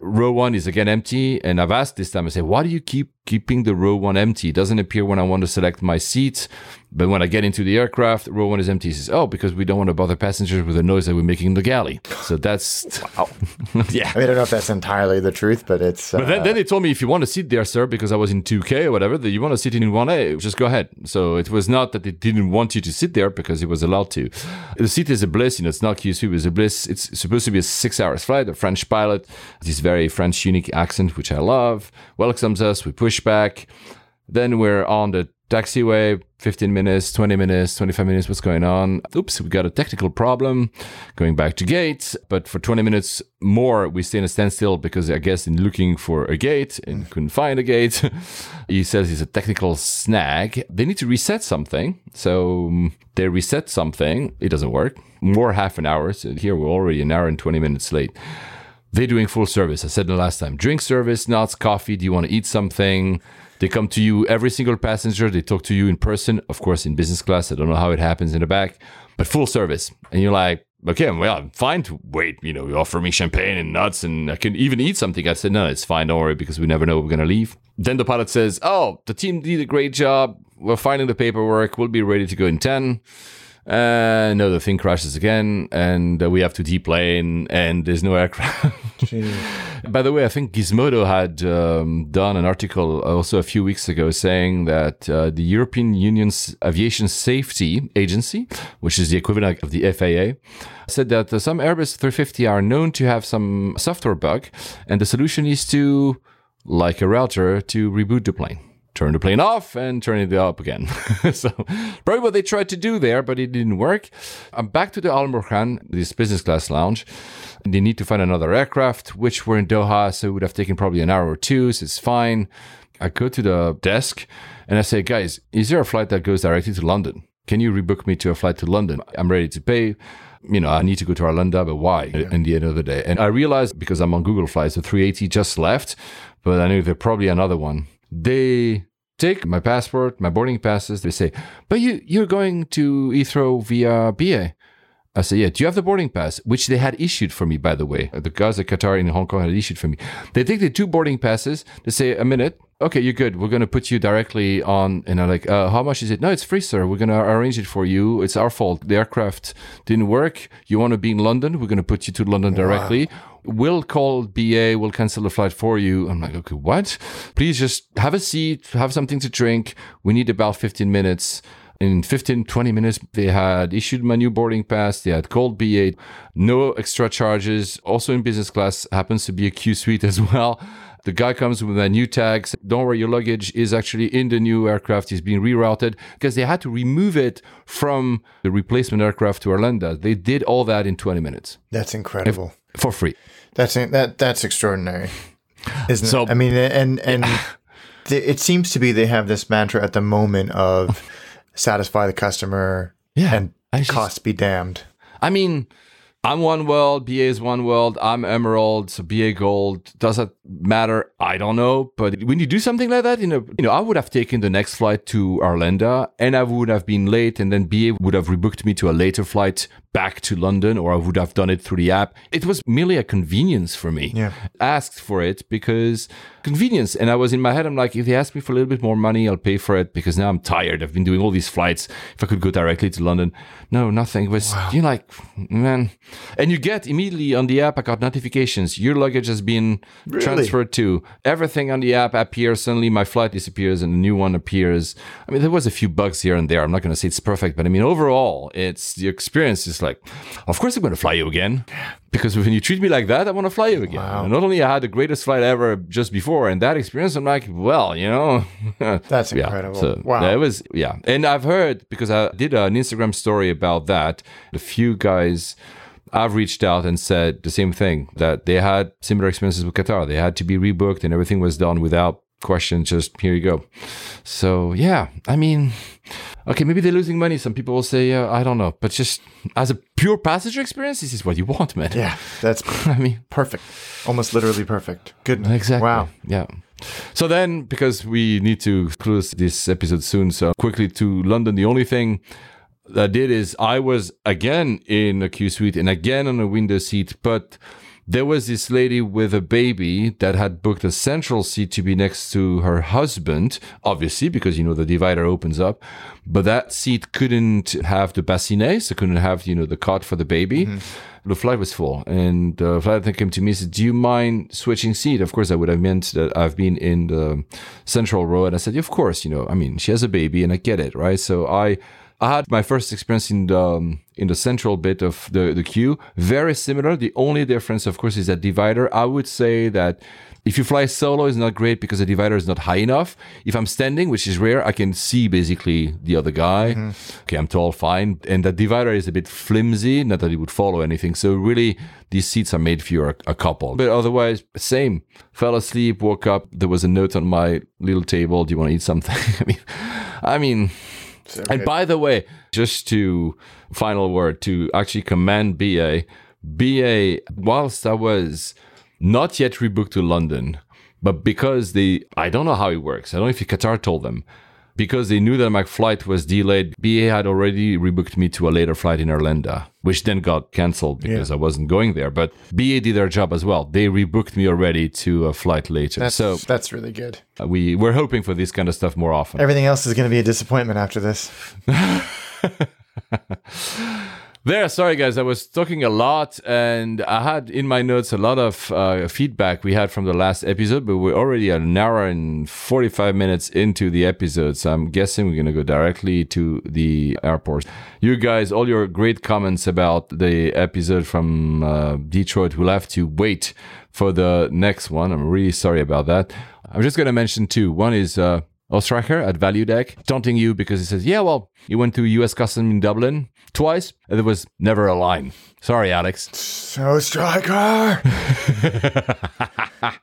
Row one is again empty. And I've asked this time, I say, why do you keep keeping the row one empty? It doesn't appear when I want to select my seat. But when I get into the aircraft, row one is empty. He says, oh, because we don't want to bother passengers with the noise that we're making in the galley. So that's, yeah. I mean, I don't know if that's entirely the truth, but it's. Uh, But then, then they told me if you want to sit there, sir, because I was in 2K or whatever, that you want to sit in 1A, just go ahead. So it was not that they didn't want you to sit there because it was allowed to. The seat is a bliss, you know, it's not QC, it's a bliss. It's supposed to be a six hours flight. The French pilot, this very French unique accent, which I love, welcomes us. We push back. Then we're on the taxiway, 15 minutes, 20 minutes, 25 minutes, what's going on? Oops, we got a technical problem going back to gate. But for 20 minutes more, we stay in a standstill because I guess in looking for a gate and couldn't find a gate, he says it's a technical snag. They need to reset something. So um, they reset something. It doesn't work. More half an hour. So here we're already an hour and 20 minutes late. They're doing full service. I said the last time drink service, nuts, coffee. Do you want to eat something? They come to you, every single passenger. They talk to you in person, of course, in business class. I don't know how it happens in the back, but full service. And you're like, okay, well, I'm fine to wait. You know, you offer me champagne and nuts, and I can even eat something. I said, no, it's fine. Don't worry, because we never know we're going to leave. Then the pilot says, oh, the team did a great job. We're finding the paperwork. We'll be ready to go in 10. Uh, no, the thing crashes again, and uh, we have to deplane, and there's no aircraft. By the way, I think Gizmodo had um, done an article also a few weeks ago saying that uh, the European Union's Aviation Safety Agency, which is the equivalent of the FAA, said that uh, some Airbus 350 are known to have some software bug, and the solution is to, like a router, to reboot the plane turn the plane off and turn it up again. so probably what they tried to do there, but it didn't work. I'm back to the Al Mourjan, this business class lounge. They need to find another aircraft, which were in Doha, so it would have taken probably an hour or two. So it's fine. I go to the desk and I say, guys, is there a flight that goes directly to London? Can you rebook me to a flight to London? I'm ready to pay. You know, I need to go to Arlanda, but why? In the end of the day. And I realized because I'm on Google Flights, the 380 just left, but I knew there's probably another one they take my passport, my boarding passes. They say, but you, you're going to Heathrow via BA. I said, yeah, do you have the boarding pass? Which they had issued for me, by the way. The guys at Qatar in Hong Kong had issued for me. They take the two boarding passes. They say, a minute. Okay, you're good. We're going to put you directly on. And I'm like, uh, how much is it? No, it's free, sir. We're going to arrange it for you. It's our fault. The aircraft didn't work. You want to be in London? We're going to put you to London directly. We'll call BA. We'll cancel the flight for you. I'm like, okay, what? Please just have a seat, have something to drink. We need about 15 minutes in 15 20 minutes they had issued my new boarding pass they had called ba no extra charges also in business class happens to be a q suite as well the guy comes with a new tags don't worry your luggage is actually in the new aircraft is being rerouted because they had to remove it from the replacement aircraft to Arlanda They did all that in 20 minutes That's incredible. For free. That's that that's extraordinary, isn't So- it? I mean, and and th- it seems to be they have this mantra at the moment of satisfy the customer Yeah, and just- cost be damned. I mean, I'm one world, BA is one world, I'm Emerald, so BA Gold. Does that matter? I don't know. But when you do something like that, you know, you know, I would have taken the next flight to Arlanda and I would have been late and then BA would have rebooked me to a later flight back to London or I would have done it through the app. It was merely a convenience for me. Yeah. Asked for it because convenience. And I was in my head, I'm like, if they ask me for a little bit more money, I'll pay for it because now I'm tired. I've been doing all these flights. If I could go directly to London. No, nothing. It was, you're like, man. And you get immediately on the app, I got notifications. Your luggage has been transferred to. Everything on the app appears. Suddenly my flight disappears and a new one appears. I mean, there was a few bugs here and there. I'm not going to say it's perfect, but I mean, overall, it's the experience is like, of course I'm going to fly you again. Because when you treat me like that, I want to fly you again. And not only I had the greatest flight ever just before, and that experience, I'm like, well, you know, That's yeah. incredible. So wow. It was yeah, and I've heard because I did an Instagram story about that. A few guys. I've reached out and said the same thing that they had similar experiences with Qatar. They had to be rebooked and everything was done without question. Just here you go. So yeah, I mean, okay, maybe they're losing money. Some people will say, uh, I don't know, but just as a pure passenger experience, this is what you want, man. yeah, that's I mean, perfect. Almost literally perfect. Good. Exactly. Wow. Yeah. So then, because we need to close this episode soon, so quickly to London, the only thing I did is I was again in a Q suite and again on a window seat, but there was this lady with a baby that had booked a central seat to be next to her husband, obviously, because you know the divider opens up. But that seat couldn't have the bassinet, so couldn't have, you know, the cot for the baby. Mm-hmm. The flight was full, and the flight attendant came to me and said, "Do you mind switching seat?" Of course, I would have meant that I've been in the central row, and I said, "Of course, you know, I mean, she has a baby, and I get it, right?" So I I had my first experience in the um, in the central bit of the the Q. Very similar. The only difference, of course, is that divider. I would say that if you fly solo, is not great because the divider is not high enough. If I'm standing, which is rare, I can see basically the other guy. Okay, I'm tall, fine, and the divider is a bit flimsy. Not that it would follow anything. So really, these seats are made for a, a couple. But otherwise, same. Fell asleep, woke up. There was a note on my little table. Do you want to eat something? I mean, I mean. And by the way, just to final word to actually commend BA, BA, whilst I was not yet rebooked to London, but because the I don't know how it works. I don't know if Qatar told them. Because they knew that my flight was delayed, BA had already rebooked me to a later flight in Orlando, which then got cancelled because I wasn't going there. But BA did their job as well. They rebooked me already to a flight later. That's, so that's really good. uh, we we're hoping for this kind of stuff more often. Everything else is going to be a disappointment after this. There, sorry guys, I was talking a lot and I had in my notes a lot of uh, feedback we had from the last episode, but we're already an hour and 45 minutes into the episode. So I'm guessing we're going to go directly to the airport. You guys, all your great comments about the episode from uh, Detroit, we'll have to wait for the next one. I'm really sorry about that. I'm just going to mention two. One is, uh, Ostracher at Value Deck taunting you because he says, Yeah, well, you went to US Custom in Dublin twice, and there was never a line. Sorry, Alex. So striker.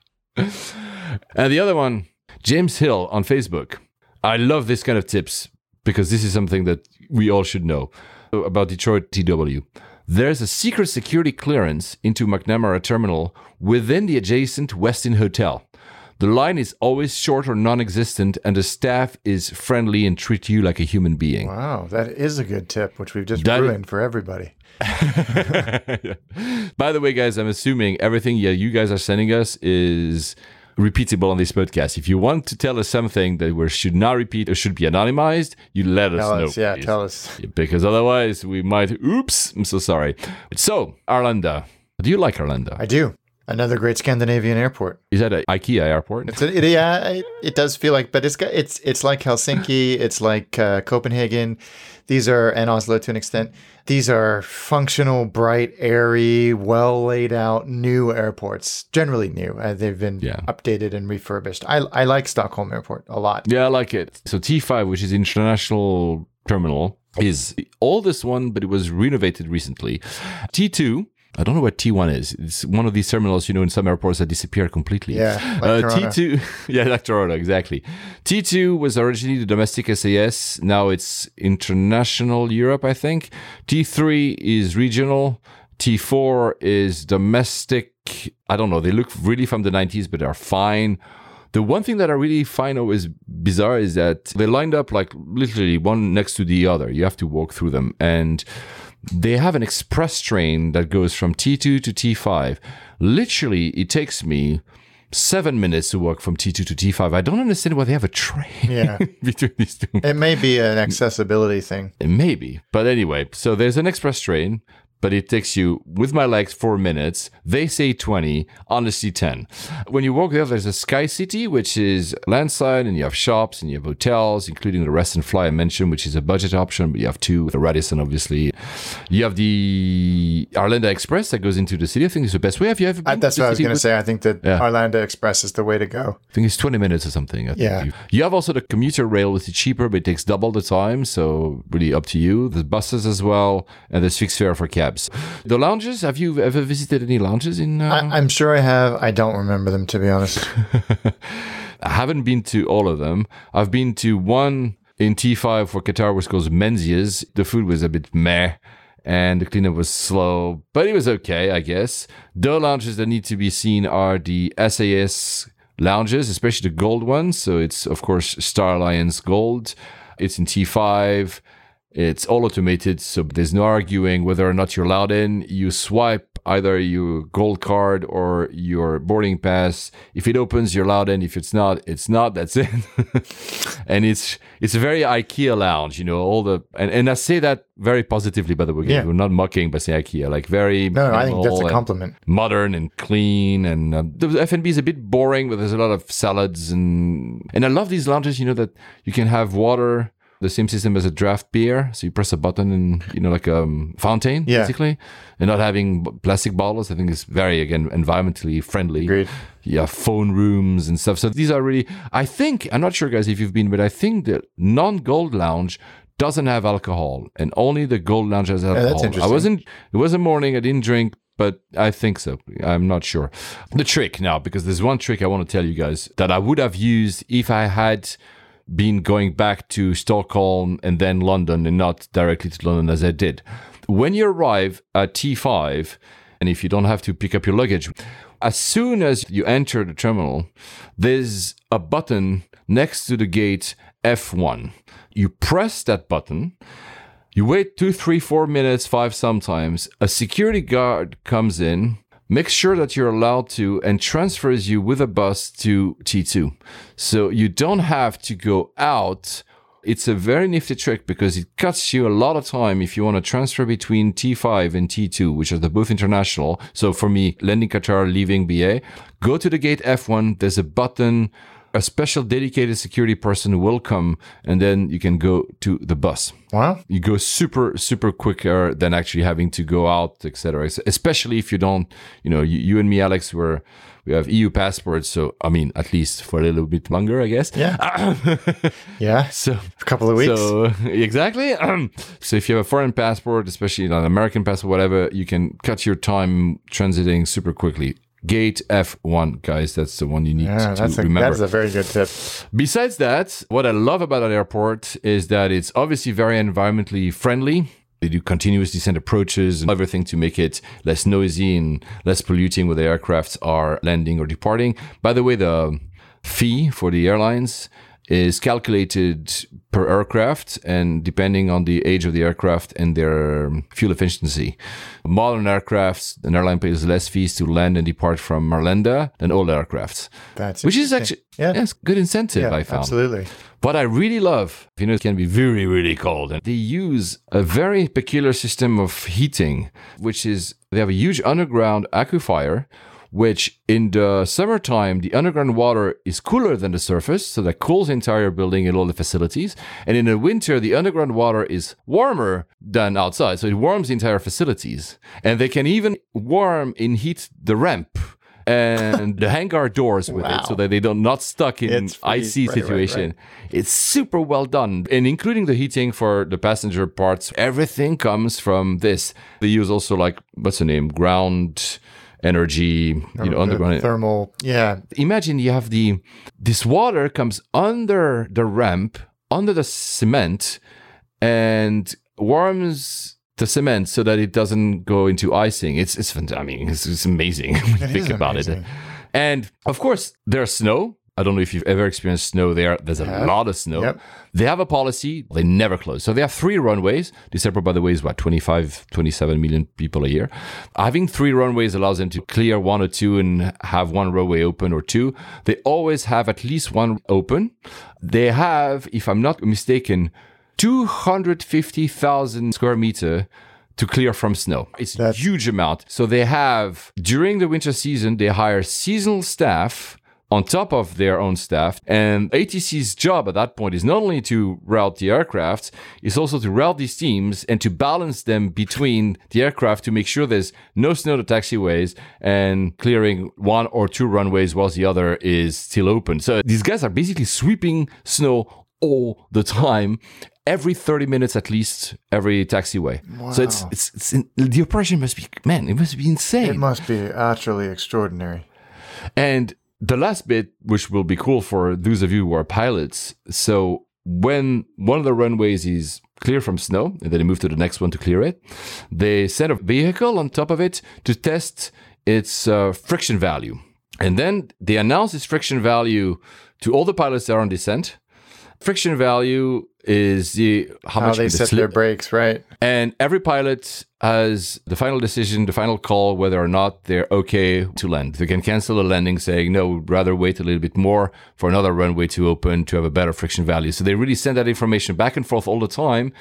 And the other one, James Hill on Facebook. I love this kind of tips because this is something that we all should know about Detroit DTW. There's a secret security clearance into McNamara Terminal within the adjacent Westin Hotel. The line is always short or non existent, and the staff is friendly and treat you like a human being. Wow, that is a good tip, which we've just That- ruined for everybody. By the way, guys, I'm assuming everything yeah, you guys are sending us is repeatable on this podcast. If you want to tell us something that we should not repeat or should be anonymized, you let us Tell know. us, yeah, please. tell us. Because otherwise, we might. Oops! I'm so sorry. So, Arlanda. Do you like Arlanda? I do. Another great Scandinavian airport. Is that an IKEA airport? It's a, it, yeah, it, it does feel like, but it's got it's it's like Helsinki, it's like uh, Copenhagen. These are and Oslo to an extent. These are functional, bright, airy, well laid out new airports. Generally new. Uh, they've been Yeah. updated and refurbished. I I like Stockholm Airport a lot. Yeah, I like it. So T5, which is international terminal, is the oldest one, but it was renovated recently. T2. I don't know what T1 is. It's one of these terminals, you know, in some airports that disappear completely. Yeah, like uh, T2, yeah, like Toronto, exactly. T2 was originally the domestic SAS. Now it's international Europe, I think. T3 is regional. T4 is domestic. I don't know. They look really from the 90s, but they're fine. The one thing that I really find always bizarre is that they lined up like literally one next to the other. You have to walk through them. And they have an express train that goes from T2 to T5. Literally, it takes me seven minutes to walk from T2 to T5. I don't understand why they have a train Yeah. between these two. It may be an accessibility thing. Maybe. But anyway, so there's an express train, but it takes you with my legs four minutes. They say 20, honestly 10. When you walk there, there's a Sky City, which is landside, and you have shops and you have hotels, including the Rest and Fly I mentioned, which is a budget option, but you have two, the Radisson, obviously. You have the Arlanda Express that goes into the city. I think it's the best way. Have you ever that's what I was going to say. I think that Yeah. Arlanda Express is the way to go. I think it's 20 minutes or something. I think. Yeah. You, you have also the commuter rail, which is cheaper, but it takes double the time. So, really up to you. The buses as well, and there's fixed fare for cabs. The lounges, have you ever visited any lounges in? Uh, I, I'm sure I have. I don't remember them to be honest. I haven't been to all of them. I've been to one in T5 for Qatar, which goes Menzies. The food was a bit meh. And the cleanup was slow, but it was okay, I guess. The lounges that need to be seen are the SAS lounges, especially the gold ones. So it's, of course, Star Alliance Gold. It's in T5. It's all automated, so there's no arguing whether or not you're allowed in. You swipe either your gold card or your boarding pass. If it opens, you're allowed in. If it's not, it's not. That's it. and it's it's a very IKEA lounge, you know. All the and, and I say that very positively, by the way. Yeah. We're not mocking, but say IKEA, like very. No, I think that's a and- compliment. modern and clean and uh, the F&B is a bit boring but there's a lot of salads and and I love these lounges you know that you can have water the same system as a draft beer so you press a button and you know like a um, fountain Yeah. basically and not having plastic bottles I think is very again environmentally friendly Agreed. yeah phone rooms and stuff so these are really I think I'm not sure guys if you've been but I think the non-gold lounge doesn't have alcohol and only the gold lounge has alcohol that's interesting. I wasn't it was a morning I didn't drink but I think so. I'm not sure. The trick now, because there's one trick I want to tell you guys that I would have used if I had been going back to Stockholm and then London and not directly to London as I did. When you arrive at T5, and if you don't have to pick up your luggage, as soon as you enter the terminal, there's a button next to the gate F1. You press that button. You wait two, three, four minutes, five sometimes. A security guard comes in, makes sure that you're allowed to, and transfers you with a bus to T2. So you don't have to go out. It's a very nifty trick because it cuts you a lot of time if you want to transfer between T5 and T2, which are the both international. So for me, landing Qatar, leaving BA, go to the gate F1. There's a button a special dedicated security person will come and then you can go to the bus Wow. you go super super quicker uh, than actually having to go out etc especially if you don't you know you, you and me alex were we have eu passports so i mean at least for a little bit longer i guess Yeah. Yeah. so A couple of weeks. so exactly. so if you have a foreign passport, especially an American passport, whatever, you can cut your time transiting super quickly. Gate F1, guys, that's the one you need yeah, to that's a, remember. that's a very good tip. Besides that, what I love about an airport is that it's obviously very environmentally friendly. They do continuous descent approaches and everything to make it less noisy and less polluting where the aircrafts are landing or departing. By the way, the fee for the airlines is calculated per aircraft and depending on the age of the aircraft and their fuel efficiency. Modern aircrafts, an airline pays less fees to land and depart from Arlanda than old aircrafts. That's which is actually Yeah. yes, good incentive Yeah, I found. absolutely. What I really love, you know, it can be very, really cold. And they use a very peculiar system of heating, which is they have a huge underground aquifer, which in the summertime, the underground water is cooler than the surface. So that cools the entire building and all the facilities. And in the winter, the underground water is warmer than outside. So it warms the entire facilities. And they can even warm and heat the ramp. and the hangar doors with it so that they don't not stuck in It's icy right, right, situation. right. It's super well done, and including the heating for the passenger parts. Everything comes from this. They use also like what's the name, ground energy, you know, The underground. thermal. Yeah. Imagine you have the this water comes under the ramp, under the cement, and warms the cement so that it doesn't go into icing. It's it's I mean it's, it's amazing when you It think about amazing. it. And of course, there's snow. I don't know if you've ever experienced snow there. There's a lot of snow. Yep. They have a policy, they never close. So they have three runways. December, by the way, is what, 25, 27 million people a year. Having three runways allows them to clear one or two and have one runway open or two. They always have at least one open. They have, if I'm not mistaken, 250,000 square meter to clear from snow. It's a huge amount. So they have, during the winter season, they hire seasonal staff on top of their own staff. And ATC's job at that point is not only to route the aircraft, it's also to route these teams and to balance them between the aircraft to make sure there's no snow to taxiways and clearing one or two runways whilst the other is still open. So these guys are basically sweeping snow all the time. Every 30 minutes at least, every taxiway. So it's, it's, it's in, the operation must be, man, it must be insane. It must be utterly extraordinary. And the last bit, which will be cool for those of you who are pilots. So when one of the runways is clear from snow, and then they move to the next one to clear it, they send a vehicle on top of it to test its uh, friction value. And then they announce its friction value to all the pilots that are on descent. Friction value is the how, How much they set slip- their brakes, right? and every pilot has the final decision, the final call, whether or not they're okay to land. They can cancel a landing saying, no, we'd rather wait a little bit more for another runway to open to have a better friction value. So they really send that information back and forth all the time.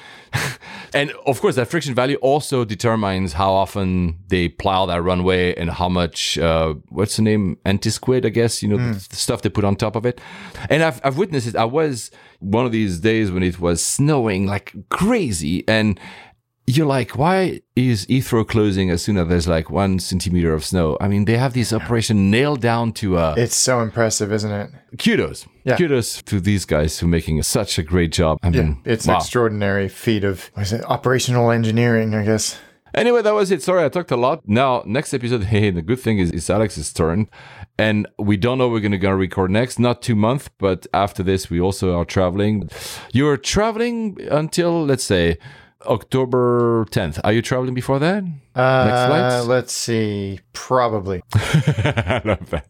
and of course, that friction value also determines how often they plow that runway and how much, uh, what's the name? Anti-skid, I guess, you know, the, the stuff they put on top of it. And I've, I've witnessed it. I was one of these days when it was snowing like crazy and you're like, why is Heathrow closing as soon as there's like one centimeter of snow? I mean, they have this operation nailed down to uh, It's so impressive, isn't it? kudos. Yeah. Kudos to these guys who are making such a great job. I Yeah. mean, It's wow. an extraordinary feat of what is it, operational engineering, I guess. Anyway, that was it. Sorry, I talked a lot. Now, next episode, hey, the good thing is it's Alex's turn. And we don't know we're going to go record next. Not two months, but after this, we also are traveling. You're traveling until, let's say, October 10th. Are you traveling before that? next Uh, flights? let's see. Probably. I love that.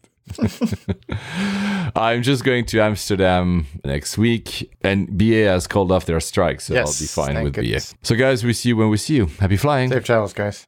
I'm just going to Amsterdam next week, and BA has called off their strike, so I'll be fine with goodness. BA. So, guys, we see you when we see you. Happy flying. Safe travels, guys.